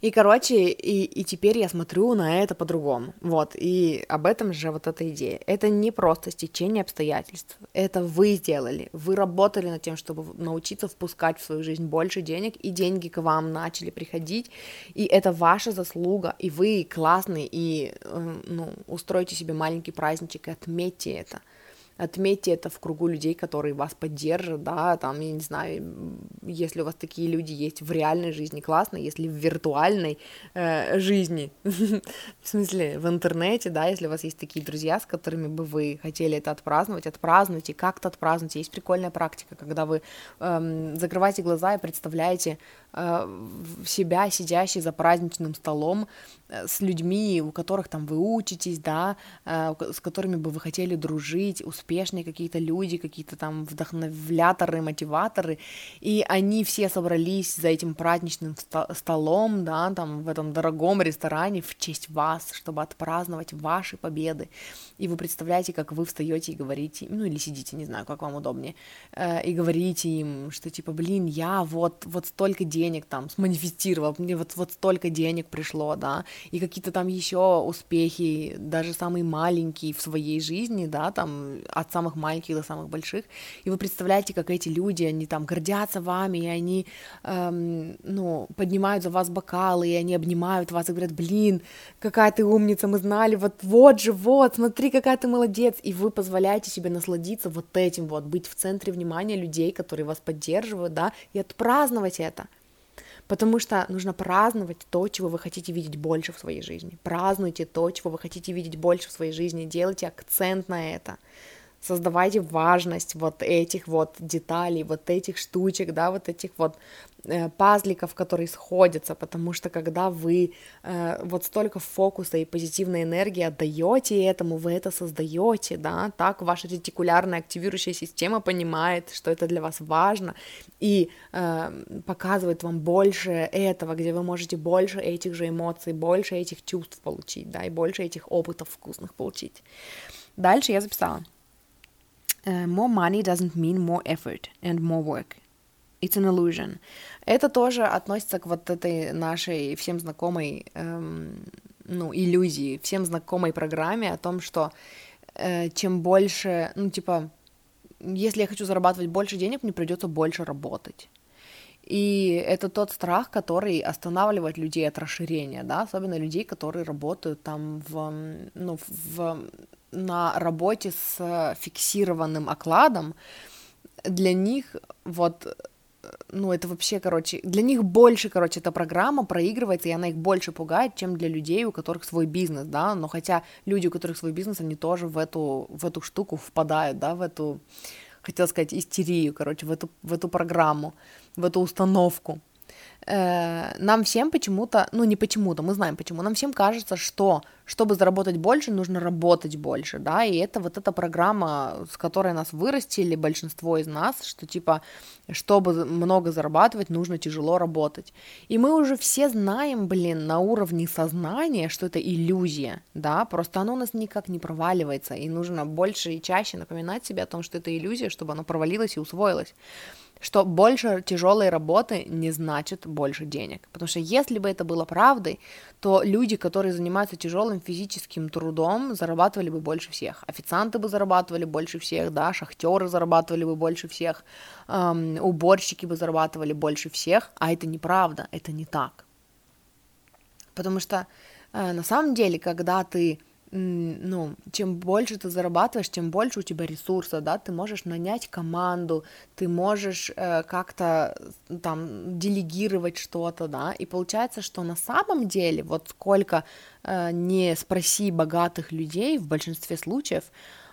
И, короче, и, и теперь я смотрю на это по-другому. Вот, и об этом же вот эта идея. Это не просто стечение обстоятельств. Это вы сделали. Вы работали над тем, чтобы научиться впускать в свою жизнь больше денег, и деньги к вам начали приходить. И это ваша заслуга, и вы классный, и э, ну, устройте себе маленький праздничек и отметьте это отметьте это в кругу людей, которые вас поддержат, да, там, я не знаю, если у вас такие люди есть в реальной жизни, классно, если в виртуальной э, жизни, в смысле, в интернете, да, если у вас есть такие друзья, с которыми бы вы хотели это отпраздновать, отпразднуйте, как-то отпразднуйте, есть прикольная практика, когда вы эм, закрываете глаза и представляете Э, себя, сидящий за праздничным столом э, с людьми, у которых там вы учитесь, да, э, с которыми бы вы хотели дружить, успешные какие-то люди, какие-то там вдохновляторы, мотиваторы, и они все собрались за этим праздничным столом, да, там в этом дорогом ресторане в честь вас, чтобы отпраздновать ваши победы. И вы представляете, как вы встаете и говорите, ну или сидите, не знаю, как вам удобнее, и говорите им, что типа, блин, я вот, вот столько денег денег там сманифестировал, мне вот, вот столько денег пришло, да, и какие-то там еще успехи, даже самые маленькие в своей жизни, да, там от самых маленьких до самых больших, и вы представляете, как эти люди, они там гордятся вами, и они, эм, ну, поднимают за вас бокалы, и они обнимают вас и говорят, блин, какая ты умница, мы знали, вот, вот же, вот, смотри, какая ты молодец, и вы позволяете себе насладиться вот этим вот, быть в центре внимания людей, которые вас поддерживают, да, и отпраздновать это потому что нужно праздновать то, чего вы хотите видеть больше в своей жизни. Празднуйте то, чего вы хотите видеть больше в своей жизни, делайте акцент на это создавайте важность вот этих вот деталей, вот этих штучек, да, вот этих вот э, пазликов, которые сходятся, потому что когда вы э, вот столько фокуса и позитивной энергии отдаете этому, вы это создаете, да, так ваша ретикулярная активирующая система понимает, что это для вас важно и э, показывает вам больше этого, где вы можете больше этих же эмоций, больше этих чувств получить, да, и больше этих опытов вкусных получить. Дальше я записала. Uh, more money doesn't mean more effort and more work. It's an illusion. Это тоже относится к вот этой нашей всем знакомой, эм, ну, иллюзии, всем знакомой программе о том, что э, чем больше, ну, типа, если я хочу зарабатывать больше денег, мне придется больше работать. И это тот страх, который останавливает людей от расширения, да, особенно людей, которые работают там в, ну, в на работе с фиксированным окладом, для них вот ну, это вообще, короче, для них больше, короче, эта программа проигрывается, и она их больше пугает, чем для людей, у которых свой бизнес, да, но хотя люди, у которых свой бизнес, они тоже в эту, в эту штуку впадают, да, в эту, хотела сказать, истерию, короче, в эту, в эту программу, в эту установку. Э, нам всем почему-то, ну не почему-то, мы знаем почему, нам всем кажется, что чтобы заработать больше, нужно работать больше, да, и это вот эта программа, с которой нас вырастили большинство из нас, что типа, чтобы много зарабатывать, нужно тяжело работать. И мы уже все знаем, блин, на уровне сознания, что это иллюзия, да, просто оно у нас никак не проваливается, и нужно больше и чаще напоминать себе о том, что это иллюзия, чтобы оно провалилось и усвоилось что больше тяжелой работы не значит больше денег. Потому что если бы это было правдой, то люди, которые занимаются тяжелым физическим трудом, зарабатывали бы больше всех. Официанты бы зарабатывали больше всех, да, шахтеры зарабатывали бы больше всех, эм, уборщики бы зарабатывали больше всех, а это неправда, это не так. Потому что э, на самом деле, когда ты ну, чем больше ты зарабатываешь, тем больше у тебя ресурса, да, ты можешь нанять команду, ты можешь э, как-то там делегировать что-то, да, и получается, что на самом деле, вот сколько э, не спроси богатых людей, в большинстве случаев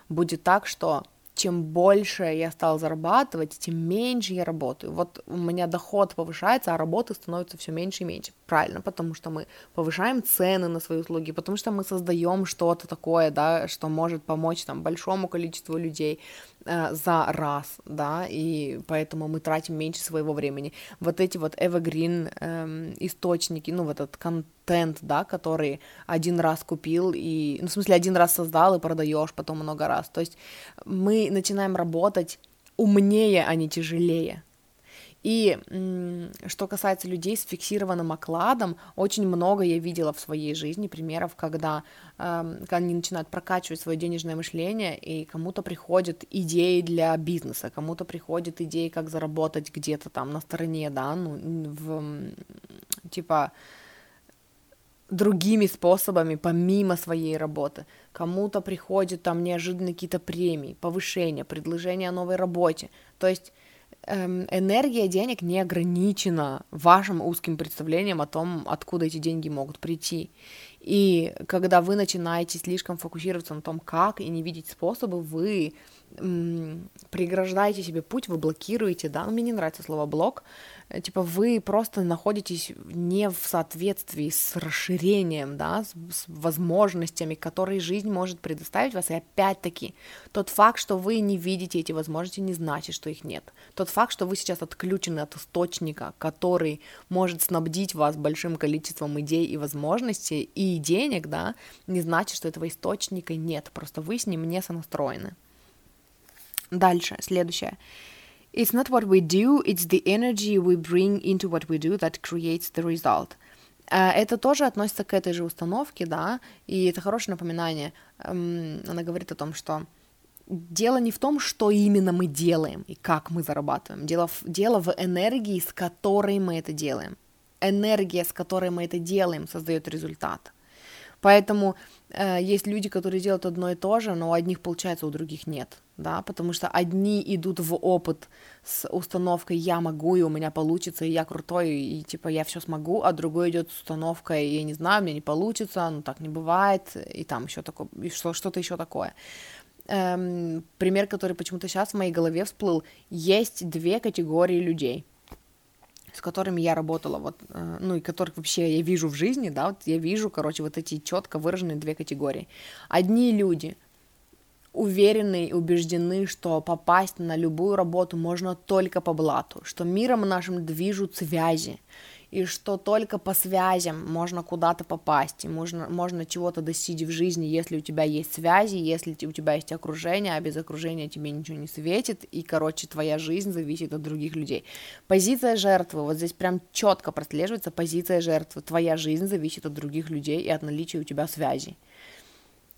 будет так, что чем больше я стал зарабатывать, тем меньше я работаю. Вот у меня доход повышается, а работы становится все меньше и меньше. Правильно, потому что мы повышаем цены на свои услуги, потому что мы создаем что-то такое, да, что может помочь там большому количеству людей за раз, да, и поэтому мы тратим меньше своего времени. Вот эти вот evergreen э, источники, ну, вот этот контент, да, который один раз купил и, ну, в смысле, один раз создал и продаешь потом много раз. То есть мы начинаем работать умнее, а не тяжелее. И что касается людей с фиксированным окладом, очень много я видела в своей жизни примеров, когда, э, когда они начинают прокачивать свое денежное мышление, и кому-то приходят идеи для бизнеса, кому-то приходят идеи, как заработать где-то там на стороне, да, ну, в, типа, другими способами, помимо своей работы. Кому-то приходят там неожиданно какие-то премии, повышения, предложения о новой работе. То есть энергия денег не ограничена вашим узким представлением о том, откуда эти деньги могут прийти. И когда вы начинаете слишком фокусироваться на том, как, и не видеть способы, вы преграждаете себе путь, вы блокируете, да, мне не нравится слово блок, типа вы просто находитесь не в соответствии с расширением, да, с, с возможностями, которые жизнь может предоставить вас, и опять-таки, тот факт, что вы не видите эти возможности, не значит, что их нет. Тот факт, что вы сейчас отключены от источника, который может снабдить вас большим количеством идей и возможностей и денег, да, не значит, что этого источника нет, просто вы с ним не сонастроены. Дальше, следующее. It's not what we do, it's the energy we bring into what we do that creates the result. Э, это тоже относится к этой же установке, да, и это хорошее напоминание. Эм, она говорит о том, что дело не в том, что именно мы делаем и как мы зарабатываем. Дело в, дело в энергии, с которой мы это делаем. Энергия, с которой мы это делаем, создает результат. Поэтому э, есть люди, которые делают одно и то же, но у одних получается, у других нет да, потому что одни идут в опыт с установкой «я могу, и у меня получится, и я крутой, и типа я все смогу», а другой идет с установкой «я не знаю, мне не получится, ну так не бывает», и там еще такое, и что, что-то еще такое. Эм, пример, который почему-то сейчас в моей голове всплыл, есть две категории людей, с которыми я работала, вот, э, ну и которых вообще я вижу в жизни, да, вот я вижу, короче, вот эти четко выраженные две категории. Одни люди — уверены и убеждены, что попасть на любую работу можно только по блату, что миром нашим движут связи, и что только по связям можно куда-то попасть, и можно, можно чего-то достичь в жизни, если у тебя есть связи, если у тебя есть окружение, а без окружения тебе ничего не светит, и, короче, твоя жизнь зависит от других людей. Позиция жертвы, вот здесь прям четко прослеживается позиция жертвы, твоя жизнь зависит от других людей и от наличия у тебя связей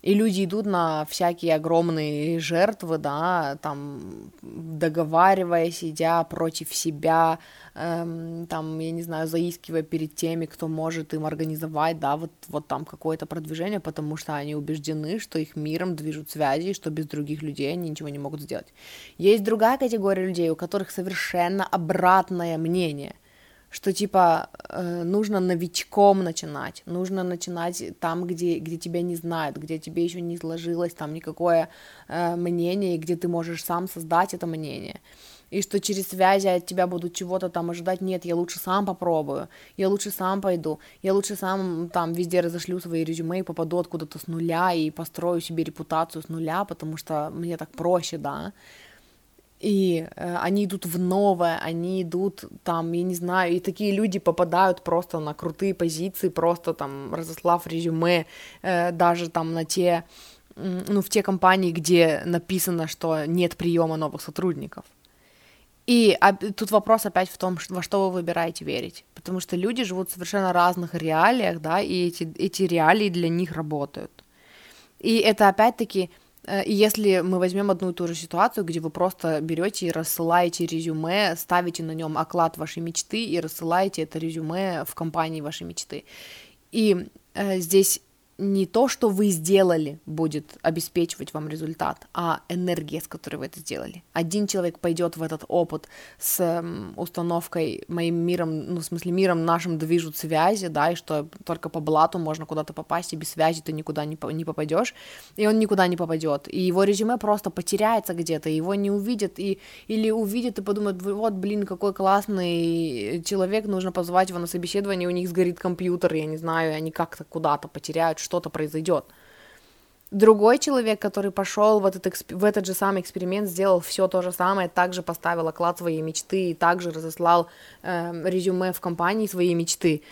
и люди идут на всякие огромные жертвы, да, там, договариваясь, идя против себя, эм, там, я не знаю, заискивая перед теми, кто может им организовать, да, вот, вот там какое-то продвижение, потому что они убеждены, что их миром движут связи, что без других людей они ничего не могут сделать. Есть другая категория людей, у которых совершенно обратное мнение – что типа э, нужно новичком начинать, нужно начинать там, где, где тебя не знают, где тебе еще не сложилось там никакое э, мнение, и где ты можешь сам создать это мнение. и что через связи от тебя будут чего-то там ожидать, нет, я лучше сам попробую, я лучше сам пойду, я лучше сам там везде разошлю свои резюме и попаду откуда-то с нуля и построю себе репутацию с нуля, потому что мне так проще, да, и э, они идут в новое, они идут там, я не знаю, и такие люди попадают просто на крутые позиции, просто там разослав резюме, э, даже там на те, ну, в те компании, где написано, что нет приема новых сотрудников. И а, тут вопрос опять в том, во что вы выбираете верить, потому что люди живут в совершенно разных реалиях, да, и эти, эти реалии для них работают. И это опять-таки и если мы возьмем одну и ту же ситуацию, где вы просто берете и рассылаете резюме, ставите на нем оклад вашей мечты и рассылаете это резюме в компании вашей мечты. И э, здесь не то, что вы сделали, будет обеспечивать вам результат, а энергия, с которой вы это сделали. Один человек пойдет в этот опыт с установкой моим миром, ну, в смысле, миром нашим движут связи, да, и что только по блату можно куда-то попасть, и без связи ты никуда не, не попадешь, и он никуда не попадет, и его резюме просто потеряется где-то, его не увидят, и, или увидят и подумают, вот, блин, какой классный человек, нужно позвать его на собеседование, у них сгорит компьютер, я не знаю, и они как-то куда-то потеряют что-то произойдет. Другой человек, который пошел в этот, в этот же самый эксперимент, сделал все то же самое, также поставил оклад своей мечты и также разослал э, резюме в компании своей мечты.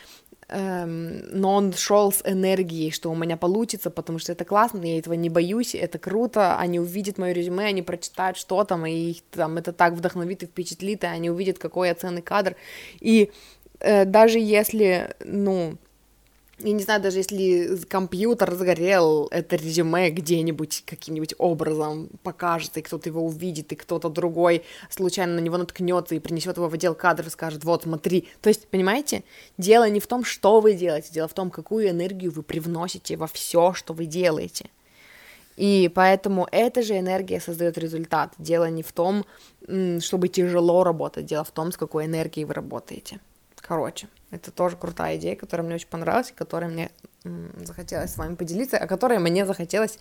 Эм, но он шел с энергией, что у меня получится, потому что это классно, я этого не боюсь, это круто, они увидят мое резюме, они прочитают, что там, и их там это так вдохновит и впечатлит, и они увидят, какой я ценный кадр. И э, даже если, ну, я не знаю, даже если компьютер сгорел, это резюме где-нибудь каким-нибудь образом покажется, и кто-то его увидит, и кто-то другой случайно на него наткнется и принесет его в отдел кадров и скажет, вот, смотри. То есть, понимаете, дело не в том, что вы делаете, дело в том, какую энергию вы привносите во все, что вы делаете. И поэтому эта же энергия создает результат. Дело не в том, чтобы тяжело работать, дело в том, с какой энергией вы работаете. Короче, это тоже крутая идея, которая мне очень понравилась, и которой мне захотелось с вами поделиться, о которой мне захотелось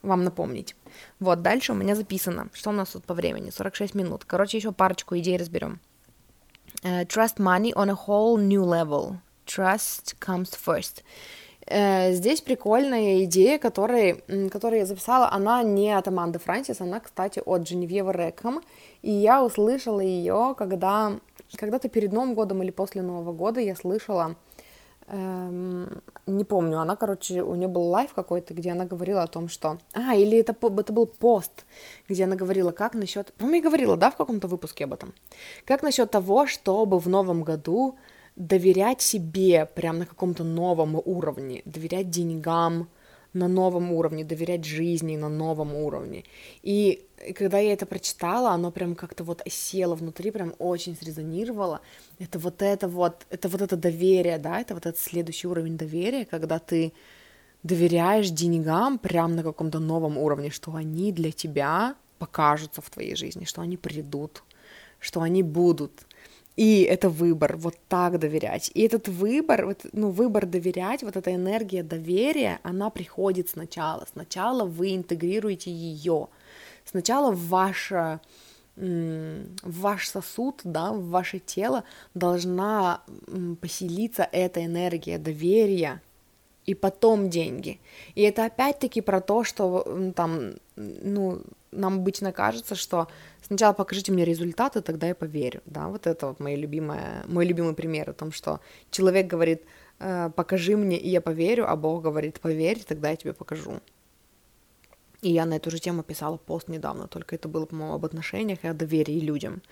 вам напомнить. Вот, дальше у меня записано. Что у нас тут по времени? 46 минут. Короче, еще парочку идей разберем. Uh, trust money on a whole new level. Trust comes first. Uh, здесь прикольная идея, которой, которую я записала, она не от Аманды Франсис, она, кстати, от Дженевьевы Рэкхэм, и я услышала ее, когда когда-то перед Новым годом или после Нового года я слышала, эм, не помню, она, короче, у нее был live какой-то, где она говорила о том, что... А, или это, это был пост, где она говорила, как насчет... По-моему, я говорила, да, в каком-то выпуске об этом. Как насчет того, чтобы в Новом году доверять себе прям на каком-то новом уровне, доверять деньгам, на новом уровне, доверять жизни на новом уровне. И когда я это прочитала, оно прям как-то вот осело внутри, прям очень срезонировало. Это вот это вот, это вот это доверие, да, это вот этот следующий уровень доверия, когда ты доверяешь деньгам прям на каком-то новом уровне, что они для тебя покажутся в твоей жизни, что они придут, что они будут, и это выбор, вот так доверять. И этот выбор, вот, ну, выбор доверять, вот эта энергия доверия, она приходит сначала. Сначала вы интегрируете ее. Сначала в ваше в ваш сосуд, да, в ваше тело должна поселиться эта энергия доверия, и потом деньги. И это опять-таки про то, что там, ну, нам обычно кажется, что сначала покажите мне результаты, тогда я поверю, да, вот это вот мой любимый, мой любимый пример о том, что человек говорит, «Э, покажи мне, и я поверю, а Бог говорит, поверь, тогда я тебе покажу. И я на эту же тему писала пост недавно, только это было, по-моему, об отношениях и о доверии людям.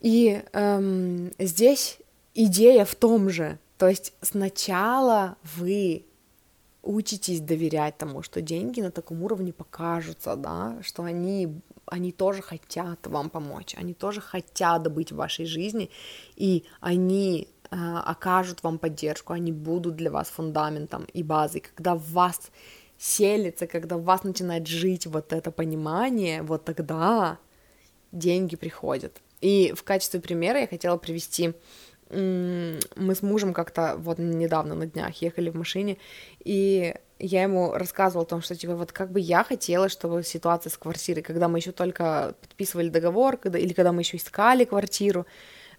И эм, здесь идея в том же, то есть сначала вы учитесь доверять тому, что деньги на таком уровне покажутся, да, что они, они тоже хотят вам помочь, они тоже хотят быть в вашей жизни, и они э, окажут вам поддержку, они будут для вас фундаментом и базой, когда в вас селится, когда в вас начинает жить вот это понимание, вот тогда деньги приходят. И в качестве примера я хотела привести мы с мужем как-то вот недавно на днях ехали в машине, и я ему рассказывала о том, что, типа, вот как бы я хотела, чтобы ситуация с квартирой, когда мы еще только подписывали договор, когда, или когда мы еще искали квартиру,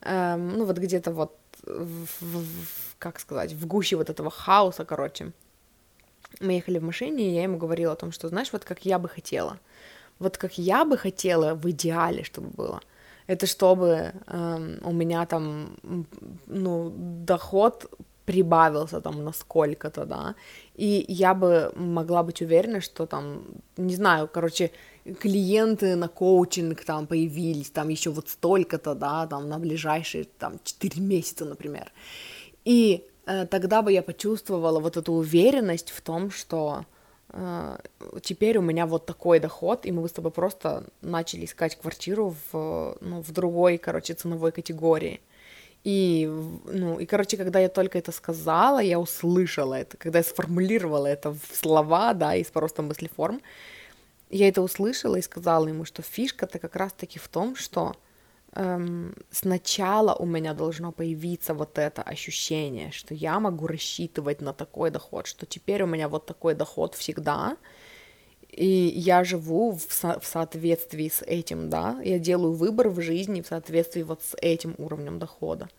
эм, ну, вот где-то вот, в, в, как сказать, в гуще вот этого хаоса, короче, мы ехали в машине, и я ему говорила о том, что, знаешь, вот как я бы хотела, вот как я бы хотела в идеале, чтобы было, это чтобы эм, у меня там, ну, доход прибавился там на сколько-то, да, и я бы могла быть уверена, что там, не знаю, короче, клиенты на коучинг там появились, там еще вот столько-то, да, там на ближайшие там 4 месяца, например. И э, тогда бы я почувствовала вот эту уверенность в том, что теперь у меня вот такой доход, и мы с тобой просто начали искать квартиру в, ну, в другой, короче, ценовой категории. И, ну, и, короче, когда я только это сказала, я услышала это, когда я сформулировала это в слова, да, из просто мыслеформ, я это услышала и сказала ему, что фишка-то как раз-таки в том, что эм, сначала у меня должно появиться вот это ощущение, что я могу рассчитывать на такой доход, что теперь у меня вот такой доход всегда, и я живу в, со- в соответствии с этим, да, я делаю выбор в жизни в соответствии вот с этим уровнем дохода.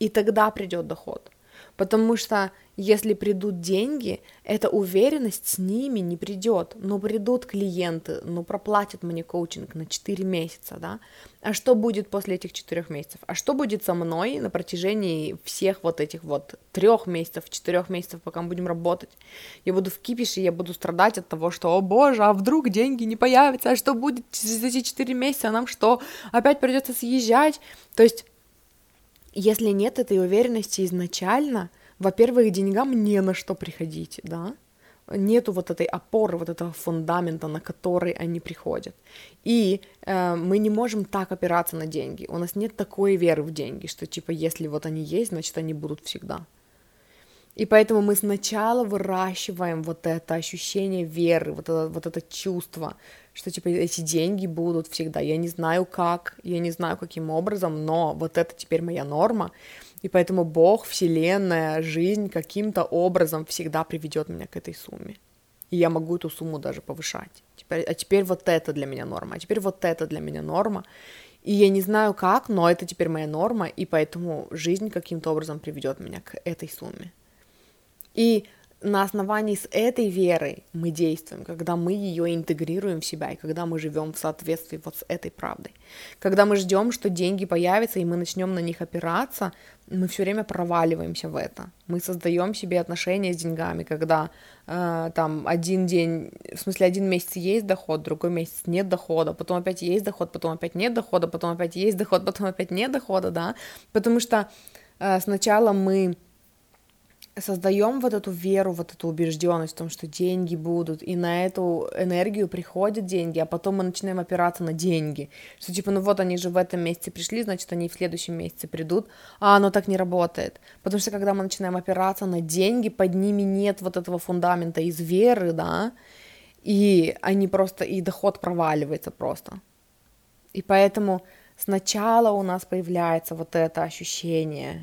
И тогда придет доход. Потому что если придут деньги, эта уверенность с ними не придет. Но придут клиенты, ну проплатят мне коучинг на 4 месяца, да. А что будет после этих 4 месяцев? А что будет со мной на протяжении всех вот этих вот трех месяцев, четырех месяцев, пока мы будем работать? Я буду в кипише, я буду страдать от того, что, о боже, а вдруг деньги не появятся, а что будет через эти 4 месяца, нам что, опять придется съезжать? То есть если нет этой уверенности изначально, во-первых, деньгам не на что приходить, да, нету вот этой опоры, вот этого фундамента, на который они приходят. И э, мы не можем так опираться на деньги. У нас нет такой веры в деньги, что типа если вот они есть, значит они будут всегда. И поэтому мы сначала выращиваем вот это ощущение веры, вот это, вот это чувство, что типа эти деньги будут всегда. Я не знаю как, я не знаю каким образом, но вот это теперь моя норма. И поэтому Бог, Вселенная, жизнь каким-то образом всегда приведет меня к этой сумме. И я могу эту сумму даже повышать. Теперь, а теперь вот это для меня норма, а теперь вот это для меня норма. И я не знаю как, но это теперь моя норма, и поэтому жизнь каким-то образом приведет меня к этой сумме. И на основании с этой верой мы действуем, когда мы ее интегрируем в себя, и когда мы живем в соответствии вот с этой правдой. Когда мы ждем, что деньги появятся, и мы начнем на них опираться, мы все время проваливаемся в это. Мы создаем себе отношения с деньгами, когда э, там один день, в смысле один месяц есть доход, другой месяц нет дохода, потом опять есть доход, потом опять нет дохода, потом опять есть доход, потом опять нет дохода, да, потому что э, сначала мы создаем вот эту веру, вот эту убежденность в том, что деньги будут, и на эту энергию приходят деньги, а потом мы начинаем опираться на деньги, что типа, ну вот они же в этом месяце пришли, значит, они в следующем месяце придут, а оно так не работает, потому что когда мы начинаем опираться на деньги, под ними нет вот этого фундамента из веры, да, и они просто, и доход проваливается просто, и поэтому сначала у нас появляется вот это ощущение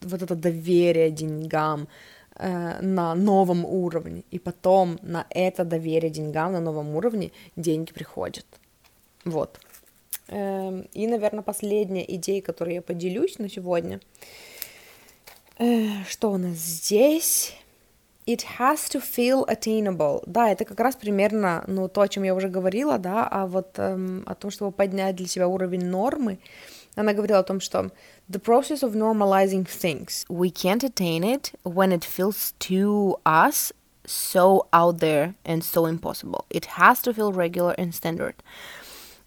вот это доверие деньгам э, на новом уровне, и потом на это доверие деньгам на новом уровне деньги приходят. Вот. Э, и, наверное, последняя идея, которую я поделюсь на сегодня. Э, что у нас здесь? It has to feel attainable. Да, это как раз примерно, ну, то, о чем я уже говорила, да, а вот эм, о том, чтобы поднять для себя уровень нормы, она говорила о том, что the process of normalizing things, we can't attain it when it feels to us so out there and so impossible. It has to feel regular and standard.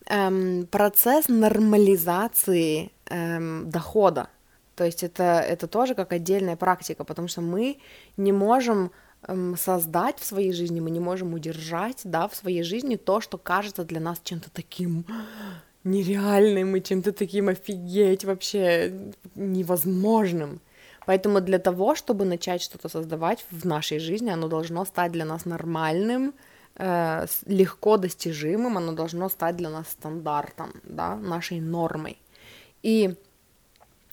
Эм, процесс нормализации эм, дохода, то есть это, это тоже как отдельная практика, потому что мы не можем эм, создать в своей жизни, мы не можем удержать, да, в своей жизни то, что кажется для нас чем-то таким нереальным и чем-то таким офигеть вообще невозможным. Поэтому для того, чтобы начать что-то создавать в нашей жизни, оно должно стать для нас нормальным, э, легко достижимым, оно должно стать для нас стандартом, да, нашей нормой. И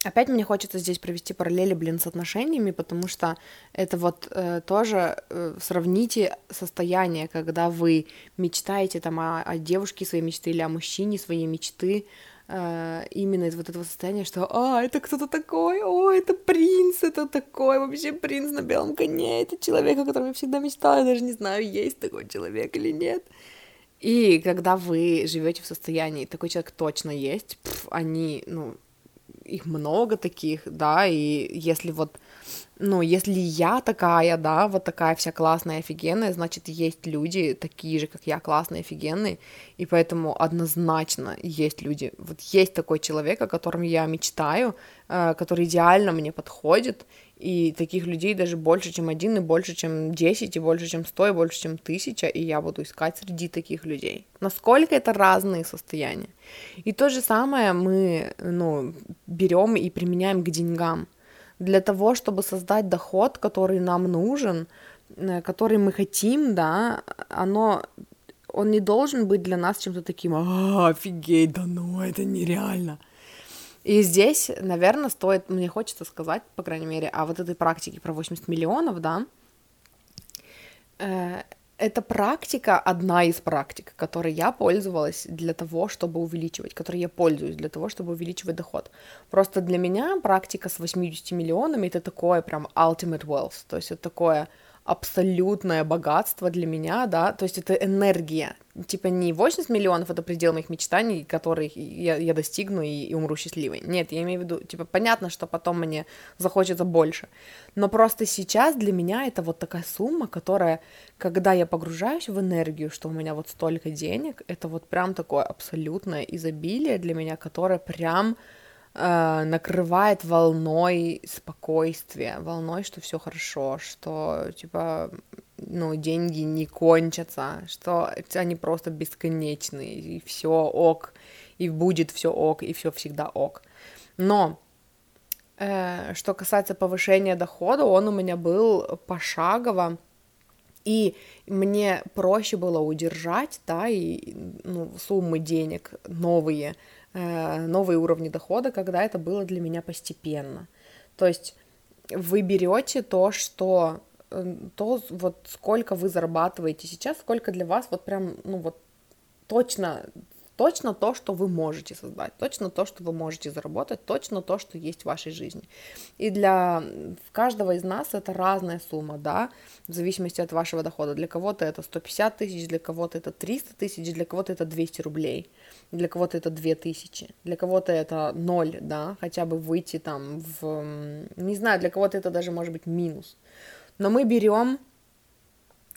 Опять мне хочется здесь провести параллели, блин, с отношениями, потому что это вот э, тоже э, сравните состояние, когда вы мечтаете там о, о девушке своей мечты или о мужчине своей мечты, э, именно из вот этого состояния, что «А, это кто-то такой, о, это принц, это такой вообще принц на белом коне, это человек, о котором я всегда мечтала, я даже не знаю, есть такой человек или нет». И когда вы живете в состоянии, такой человек точно есть, пф, они, ну, их много таких, да, и если вот, ну, если я такая, да, вот такая вся классная, офигенная, значит, есть люди такие же, как я, классные, офигенные, и поэтому однозначно есть люди, вот есть такой человек, о котором я мечтаю, э, который идеально мне подходит, и таких людей даже больше, чем один, и больше, чем десять, и больше, чем сто, и больше, чем тысяча, и я буду искать среди таких людей. Насколько это разные состояния. И то же самое мы, ну, берем и применяем к деньгам. Для того, чтобы создать доход, который нам нужен, э, который мы хотим, да, оно он не должен быть для нас чем-то таким, а, офигеть, да ну, это нереально. И здесь, наверное, стоит, мне хочется сказать, по крайней мере, о вот этой практике про 80 миллионов, да, э, это практика, одна из практик, которой я пользовалась для того, чтобы увеличивать, которой я пользуюсь для того, чтобы увеличивать доход. Просто для меня практика с 80 миллионами это такое прям ultimate wealth, то есть это такое абсолютное богатство для меня, да, то есть это энергия, типа не 80 миллионов это предел моих мечтаний, которых я, я достигну и, и умру счастливой. Нет, я имею в виду, типа понятно, что потом мне захочется больше, но просто сейчас для меня это вот такая сумма, которая, когда я погружаюсь в энергию, что у меня вот столько денег, это вот прям такое абсолютное изобилие для меня, которое прям э, накрывает волной спокойствия, волной, что все хорошо, что типа ну, деньги не кончатся, что они просто бесконечны, и все ок, и будет все ок, и все всегда ок. Но э, что касается повышения дохода, он у меня был пошагово, и мне проще было удержать, да, и ну, суммы денег новые, новые уровни дохода, когда это было для меня постепенно. То есть вы берете то, что э, то вот сколько вы зарабатываете сейчас, сколько для вас вот прям, ну вот точно точно то, что вы можете создать, точно то, что вы можете заработать, точно то, что есть в вашей жизни. И для каждого из нас это разная сумма, да, в зависимости от вашего дохода. Для кого-то это 150 тысяч, для кого-то это 300 тысяч, для кого-то это 200 рублей, для кого-то это 2000, для кого-то это 0, да, хотя бы выйти там в, не знаю, для кого-то это даже может быть минус. Но мы берем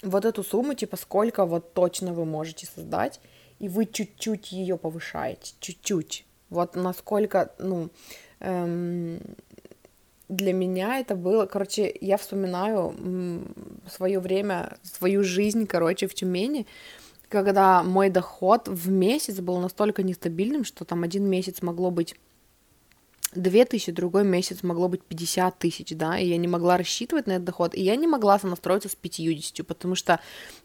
вот эту сумму, типа сколько вот точно вы можете создать, и вы чуть-чуть ее повышаете, чуть-чуть. Вот насколько, ну, эм, для меня это было, короче, я вспоминаю свое время, свою жизнь, короче, в Тюмени, когда мой доход в месяц был настолько нестабильным, что там один месяц могло быть 2 тысячи, другой месяц могло быть 50 тысяч, да, и я не могла рассчитывать на этот доход, и я не могла сонастроиться с 50, потому что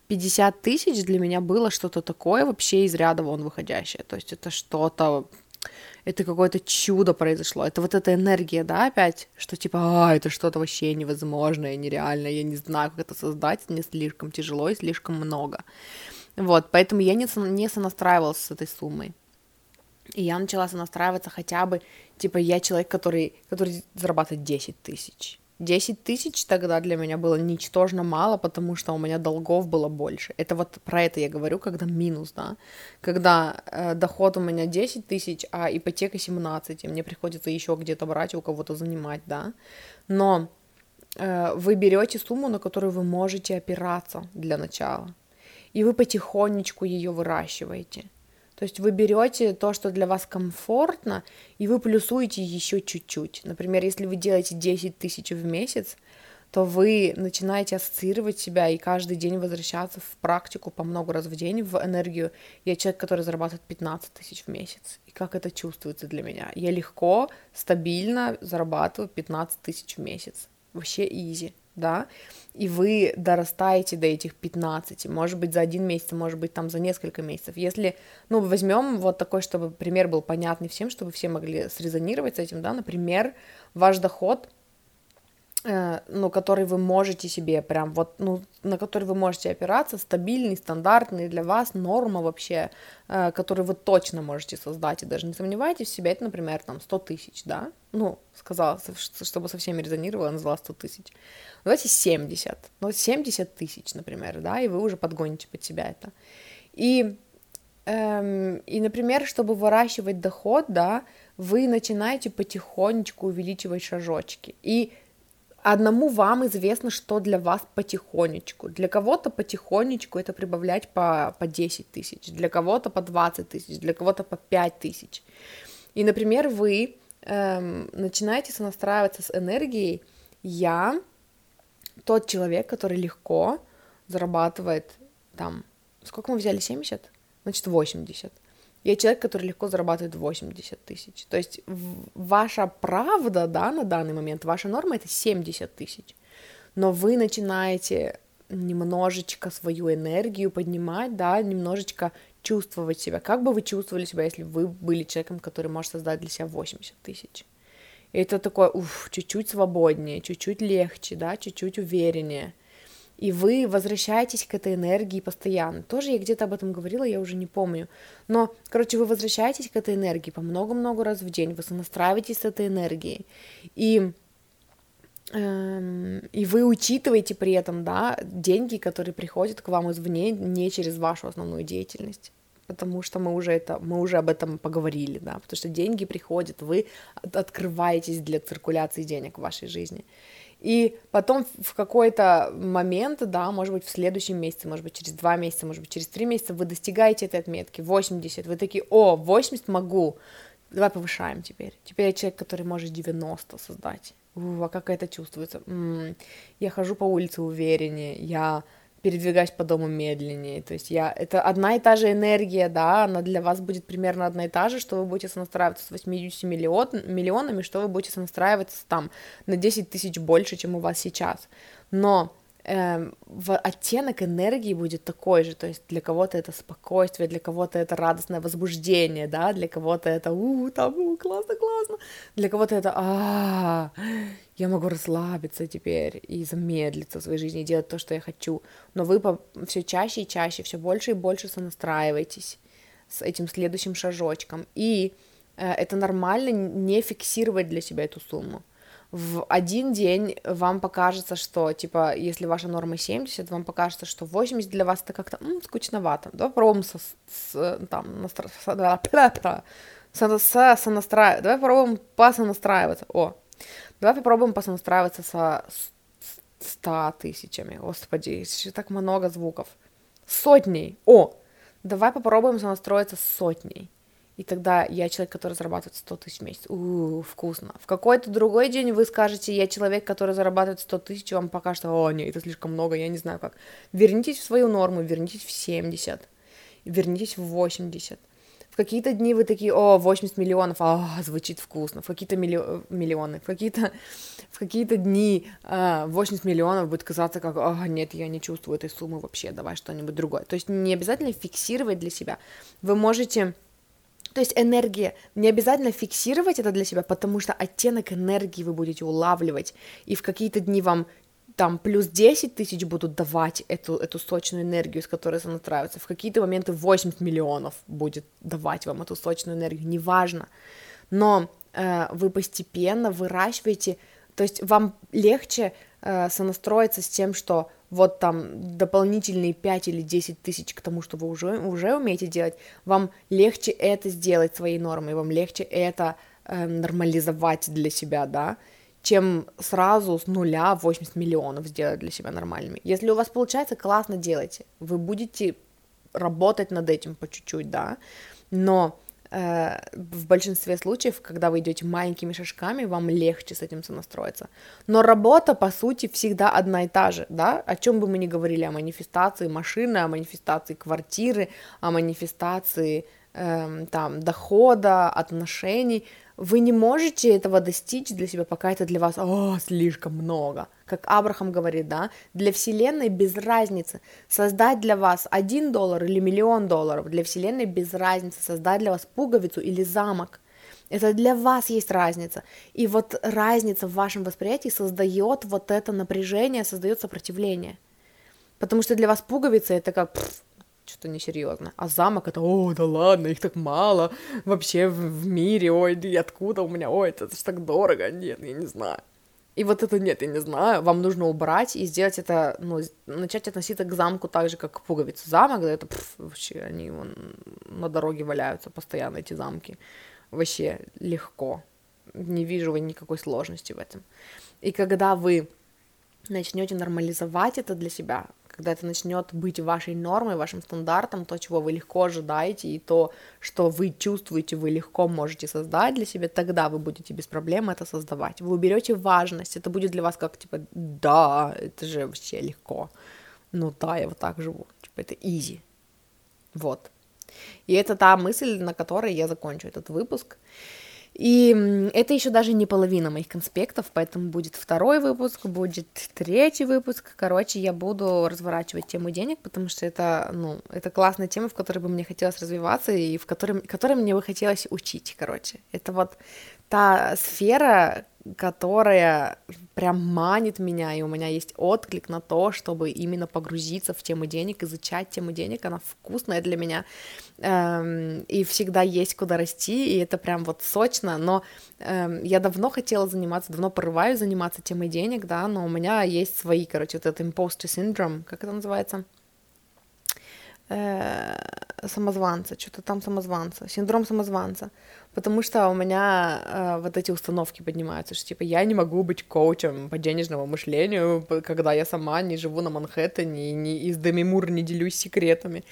50 тысяч для меня было что-то такое вообще из ряда вон выходящее, то есть это что-то, это какое-то чудо произошло, это вот эта энергия, да, опять, что типа, а, это что-то вообще невозможное, нереальное, я не знаю, как это создать, мне слишком тяжело и слишком много, вот, поэтому я не, не сонастраивалась с этой суммой, и я начала сонастраиваться хотя бы, типа, я человек, который, который зарабатывает 10 тысяч. 10 тысяч тогда для меня было ничтожно мало, потому что у меня долгов было больше. Это вот про это я говорю, когда минус, да. Когда э, доход у меня 10 тысяч, а ипотека 17, и мне приходится еще где-то брать, у кого-то занимать, да. Но э, вы берете сумму, на которую вы можете опираться для начала, и вы потихонечку ее выращиваете. То есть вы берете то, что для вас комфортно, и вы плюсуете еще чуть-чуть. Например, если вы делаете 10 тысяч в месяц, то вы начинаете ассоциировать себя и каждый день возвращаться в практику по много раз в день, в энергию. Я человек, который зарабатывает 15 тысяч в месяц. И как это чувствуется для меня? Я легко, стабильно зарабатываю 15 тысяч в месяц. Вообще изи да, и вы дорастаете до этих 15, может быть, за один месяц, может быть, там за несколько месяцев. Если, ну, возьмем вот такой, чтобы пример был понятный всем, чтобы все могли срезонировать с этим, да, например, ваш доход ну, который вы можете себе прям вот, ну, на который вы можете опираться, стабильный, стандартный для вас, норма вообще, э, который вы точно можете создать, и даже не сомневайтесь в себе, это, например, там, 100 тысяч, да, ну, сказала, чтобы со всеми резонировала, назвала 100 тысяч, давайте 70, ну, 70 тысяч, например, да, и вы уже подгоните под себя это, и, эм, и, например, чтобы выращивать доход, да, вы начинаете потихонечку увеличивать шажочки, и одному вам известно, что для вас потихонечку. Для кого-то потихонечку это прибавлять по, по 10 тысяч, для кого-то по 20 тысяч, для кого-то по 5 тысяч. И, например, вы эм, начинаете сонастраиваться с энергией «я тот человек, который легко зарабатывает там, сколько мы взяли, 70? Значит, 80. Я человек, который легко зарабатывает 80 тысяч. То есть ваша правда, да, на данный момент, ваша норма это 70 тысяч. Но вы начинаете немножечко свою энергию поднимать, да, немножечко чувствовать себя. Как бы вы чувствовали себя, если вы были человеком, который может создать для себя 80 тысяч? Это такое, уф, чуть-чуть свободнее, чуть-чуть легче, да, чуть-чуть увереннее и вы возвращаетесь к этой энергии постоянно. Тоже я где-то об этом говорила, я уже не помню. Но, короче, вы возвращаетесь к этой энергии по много-много раз в день, вы сонастраиваетесь с этой энергией. И эм, и вы учитываете при этом, да, деньги, которые приходят к вам извне, не через вашу основную деятельность потому что мы уже это, мы уже об этом поговорили, да, потому что деньги приходят, вы открываетесь для циркуляции денег в вашей жизни. И потом в какой-то момент, да, может быть, в следующем месяце, может быть, через два месяца, может быть, через три месяца вы достигаете этой отметки, 80, вы такие, о, 80 могу, давай повышаем теперь. Теперь я человек, который может 90 создать. У, а как это чувствуется? М-м, я хожу по улице увереннее, я передвигаюсь по дому медленнее. То есть я... Это одна и та же энергия, да, она для вас будет примерно одна и та же, что вы будете сонастраиваться с 80 миллион, миллионами, что вы будете сонастраиваться там на 10 тысяч больше, чем у вас сейчас. Но э, оттенок энергии будет такой же, то есть для кого-то это спокойствие, для кого-то это радостное возбуждение, да, для кого-то это у там у, классно, классно, для кого-то это а я могу расслабиться теперь и замедлиться в своей жизни, и делать то, что я хочу, но вы все чаще и чаще, все больше и больше сонастраиваетесь с этим следующим шажочком, и э, это нормально не фиксировать для себя эту сумму, в один день вам покажется, что, типа, если ваша норма 70, вам покажется, что 80 для вас это как-то м, скучновато. Давай попробуем со, с, там, настро... со, со, сонастраивать. Давай попробуем посонастраиваться. О, давай попробуем посонастраиваться со 100 тысячами. Господи, так много звуков. Сотней. О, давай попробуем сонастроиться с сотней. И тогда я человек, который зарабатывает 100 тысяч в месяц. У, вкусно. В какой-то другой день вы скажете, я человек, который зарабатывает 100 тысяч, вам покажет, о, нет, это слишком много, я не знаю как. Вернитесь в свою норму, вернитесь в 70, вернитесь в 80. В какие-то дни вы такие, о, 80 миллионов, а, звучит вкусно. В какие-то милли... миллионы, в какие-то в какие-то дни а, 80 миллионов будет казаться как, а, нет, я не чувствую этой суммы вообще, давай что-нибудь другое. То есть не обязательно фиксировать для себя. Вы можете то есть энергия, не обязательно фиксировать это для себя, потому что оттенок энергии вы будете улавливать, и в какие-то дни вам там плюс 10 тысяч будут давать эту, эту сочную энергию, с которой она в какие-то моменты 80 миллионов будет давать вам эту сочную энергию, неважно, но э, вы постепенно выращиваете, то есть вам легче э, сонастроиться с тем, что вот там дополнительные 5 или 10 тысяч к тому, что вы уже, уже умеете делать, вам легче это сделать своей нормой, вам легче это э, нормализовать для себя, да, чем сразу с нуля 80 миллионов сделать для себя нормальными. Если у вас получается, классно делайте, вы будете работать над этим по чуть-чуть, да, но в большинстве случаев, когда вы идете маленькими шажками, вам легче с этим сонастроиться. Но работа, по сути, всегда одна и та же, да, о чем бы мы ни говорили, о манифестации машины, о манифестации квартиры, о манифестации э, там дохода, отношений, вы не можете этого достичь для себя, пока это для вас о, слишком много. Как Абрахам говорит, да, для Вселенной без разницы создать для вас один доллар или миллион долларов, для Вселенной без разницы создать для вас пуговицу или замок. Это для вас есть разница. И вот разница в вашем восприятии создает вот это напряжение, создает сопротивление. Потому что для вас пуговица это как что-то несерьезно. А замок это, о, да ладно, их так мало вообще в, в мире, ой, откуда у меня, ой, это, это ж так дорого, нет, я не знаю. И вот это нет, я не знаю, вам нужно убрать и сделать это, ну, начать относиться к замку так же, как к пуговице. Замок, да, это пф, вообще, они вон, на дороге валяются постоянно, эти замки. Вообще легко. Не вижу никакой сложности в этом. И когда вы начнете нормализовать это для себя, когда это начнет быть вашей нормой, вашим стандартом, то, чего вы легко ожидаете, и то, что вы чувствуете, вы легко можете создать для себя, тогда вы будете без проблем это создавать. Вы уберете важность, это будет для вас как, типа, да, это же вообще легко. Ну да, я вот так живу, типа, это easy. Вот. И это та мысль, на которой я закончу этот выпуск. И это еще даже не половина моих конспектов, поэтому будет второй выпуск, будет третий выпуск. Короче, я буду разворачивать тему денег, потому что это, ну, это классная тема, в которой бы мне хотелось развиваться и в которой, которой мне бы хотелось учить, короче. Это вот та сфера, которая прям манит меня, и у меня есть отклик на то, чтобы именно погрузиться в тему денег, изучать тему денег, она вкусная для меня, эм, и всегда есть куда расти, и это прям вот сочно, но эм, я давно хотела заниматься, давно порываю заниматься темой денег, да, но у меня есть свои, короче, вот этот imposter syndrome, как это называется? Э, самозванца, что-то там самозванца, синдром самозванца потому что у меня э, вот эти установки поднимаются, что типа я не могу быть коучем по денежному мышлению, когда я сама не живу на Манхэттене и не из Демимур не делюсь секретами,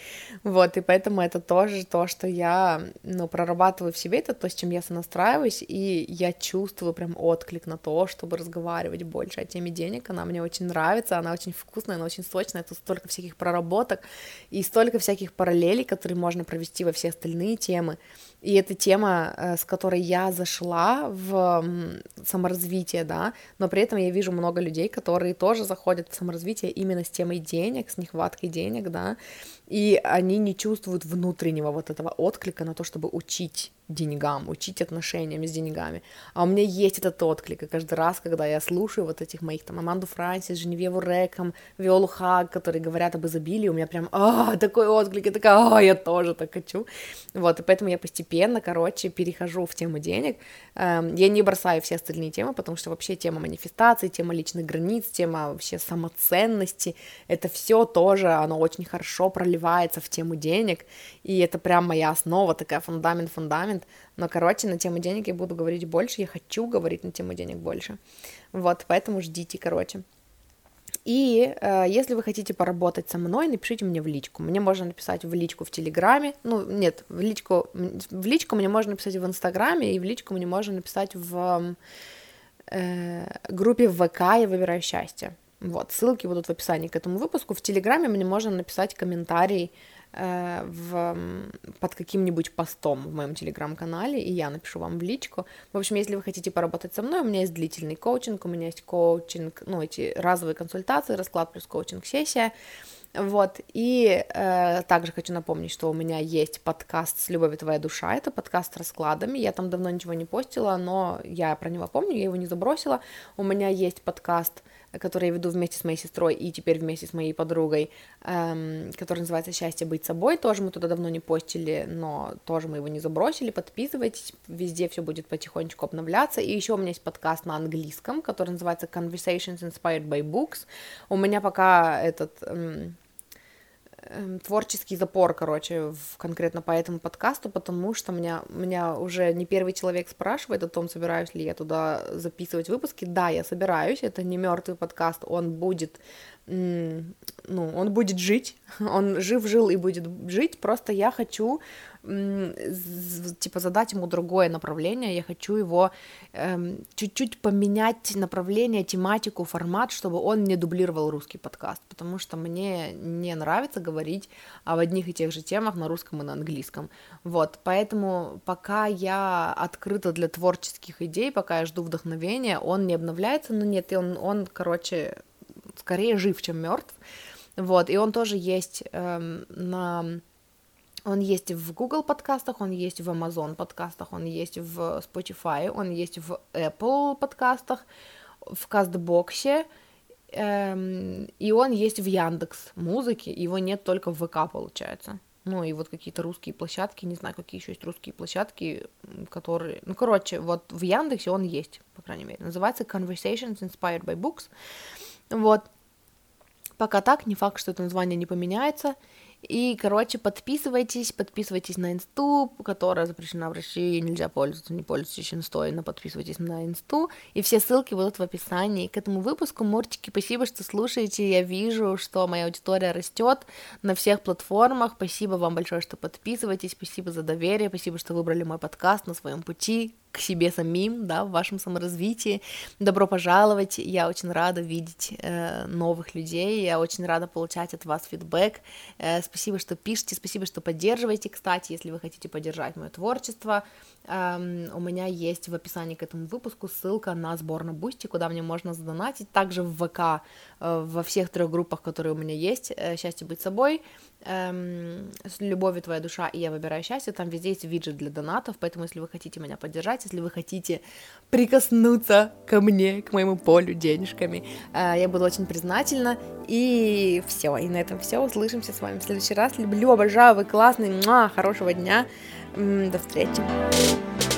вот, и поэтому это тоже то, что я, ну, прорабатываю в себе, это то, с чем я сонастраиваюсь, и я чувствую прям отклик на то, чтобы разговаривать больше о теме денег, она мне очень нравится, она очень вкусная, она очень сочная, это столько всяких проработок и столько всяких параллелей, которые можно провести во все остальные темы, и эта тема, э, с которой я зашла в саморазвитие, да, но при этом я вижу много людей, которые тоже заходят в саморазвитие именно с темой денег, с нехваткой денег, да, и они не чувствуют внутреннего вот этого отклика на то, чтобы учить деньгам, учить отношениям с деньгами. А у меня есть этот отклик, и каждый раз, когда я слушаю вот этих моих там Аманду Франсис, Женевьеву Реком, Виолу Хаг, которые говорят об изобилии, у меня прям, а, такой отклик, я такая, а, я тоже так хочу. Вот, и поэтому я постепенно, короче, перехожу в тему денег. Эм, я не бросаю все остальные темы, потому что вообще тема манифестации, тема личных границ, тема вообще самоценности, это все тоже, оно очень хорошо проливается в тему денег, и это прям моя основа, такая фундамент-фундамент. Но, короче, на тему денег я буду говорить больше, я хочу говорить на тему денег больше. Вот, поэтому ждите, короче. И э, если вы хотите поработать со мной, напишите мне в личку. Мне можно написать в личку в Телеграме. Ну, нет, в личку, в личку мне можно написать в Инстаграме, и в личку мне можно написать в э, группе в ВК «Я выбираю счастье». Вот, ссылки будут в описании к этому выпуску. В Телеграме мне можно написать комментарий Э, в, под каким-нибудь постом в моем телеграм-канале, и я напишу вам в личку. В общем, если вы хотите поработать со мной, у меня есть длительный коучинг, у меня есть коучинг, ну, эти разовые консультации, расклад плюс коучинг-сессия, вот, и э, также хочу напомнить, что у меня есть подкаст «С любовью твоя душа», это подкаст с раскладами, я там давно ничего не постила, но я про него помню, я его не забросила, у меня есть подкаст который я веду вместе с моей сестрой и теперь вместе с моей подругой, эм, который называется «Счастье быть собой». Тоже мы туда давно не постили, но тоже мы его не забросили. Подписывайтесь, везде все будет потихонечку обновляться. И еще у меня есть подкаст на английском, который называется «Conversations Inspired by Books». У меня пока этот... Эм, творческий запор, короче, в, конкретно по этому подкасту, потому что меня, меня уже не первый человек спрашивает о том, собираюсь ли я туда записывать выпуски. Да, я собираюсь, это не мертвый подкаст, он будет, ну, он будет жить, он жив, жил и будет жить, просто я хочу типа задать ему другое направление, я хочу его эм, чуть-чуть поменять направление, тематику, формат, чтобы он не дублировал русский подкаст, потому что мне не нравится говорить об одних и тех же темах на русском и на английском. Вот, поэтому пока я открыта для творческих идей, пока я жду вдохновения, он не обновляется, но нет, он, он короче, скорее жив, чем мертв. Вот, и он тоже есть эм, на он есть в Google подкастах, он есть в Amazon подкастах, он есть в Spotify, он есть в Apple подкастах, в Кастбоксе, эм, и он есть в Яндекс Музыке, его нет только в ВК, получается. Ну, и вот какие-то русские площадки, не знаю, какие еще есть русские площадки, которые... Ну, короче, вот в Яндексе он есть, по крайней мере. Называется Conversations Inspired by Books. Вот. Пока так, не факт, что это название не поменяется. И, короче, подписывайтесь, подписывайтесь на инсту, которая запрещена в России, нельзя пользоваться, не пользуйтесь инстой, но подписывайтесь на инсту, и все ссылки будут в описании к этому выпуску. Мурчики, спасибо, что слушаете, я вижу, что моя аудитория растет на всех платформах, спасибо вам большое, что подписываетесь, спасибо за доверие, спасибо, что выбрали мой подкаст на своем пути к себе самим, да, в вашем саморазвитии. Добро пожаловать, я очень рада видеть э, новых людей, я очень рада получать от вас фидбэк. Э, спасибо, что пишете, спасибо, что поддерживаете, кстати, если вы хотите поддержать мое творчество. Э, у меня есть в описании к этому выпуску ссылка на сбор на Boosty, куда мне можно задонатить, также в ВК, э, во всех трех группах, которые у меня есть, э, «Счастье быть собой», эм, с любовью твоя душа, и я выбираю счастье, там везде есть виджет для донатов, поэтому если вы хотите меня поддержать, если вы хотите прикоснуться ко мне, к моему полю денежками, э, я буду очень признательна, и все, и на этом все, услышимся с вами в следующий раз, люблю, обожаю, вы классный, муа, хорошего дня, до встречи.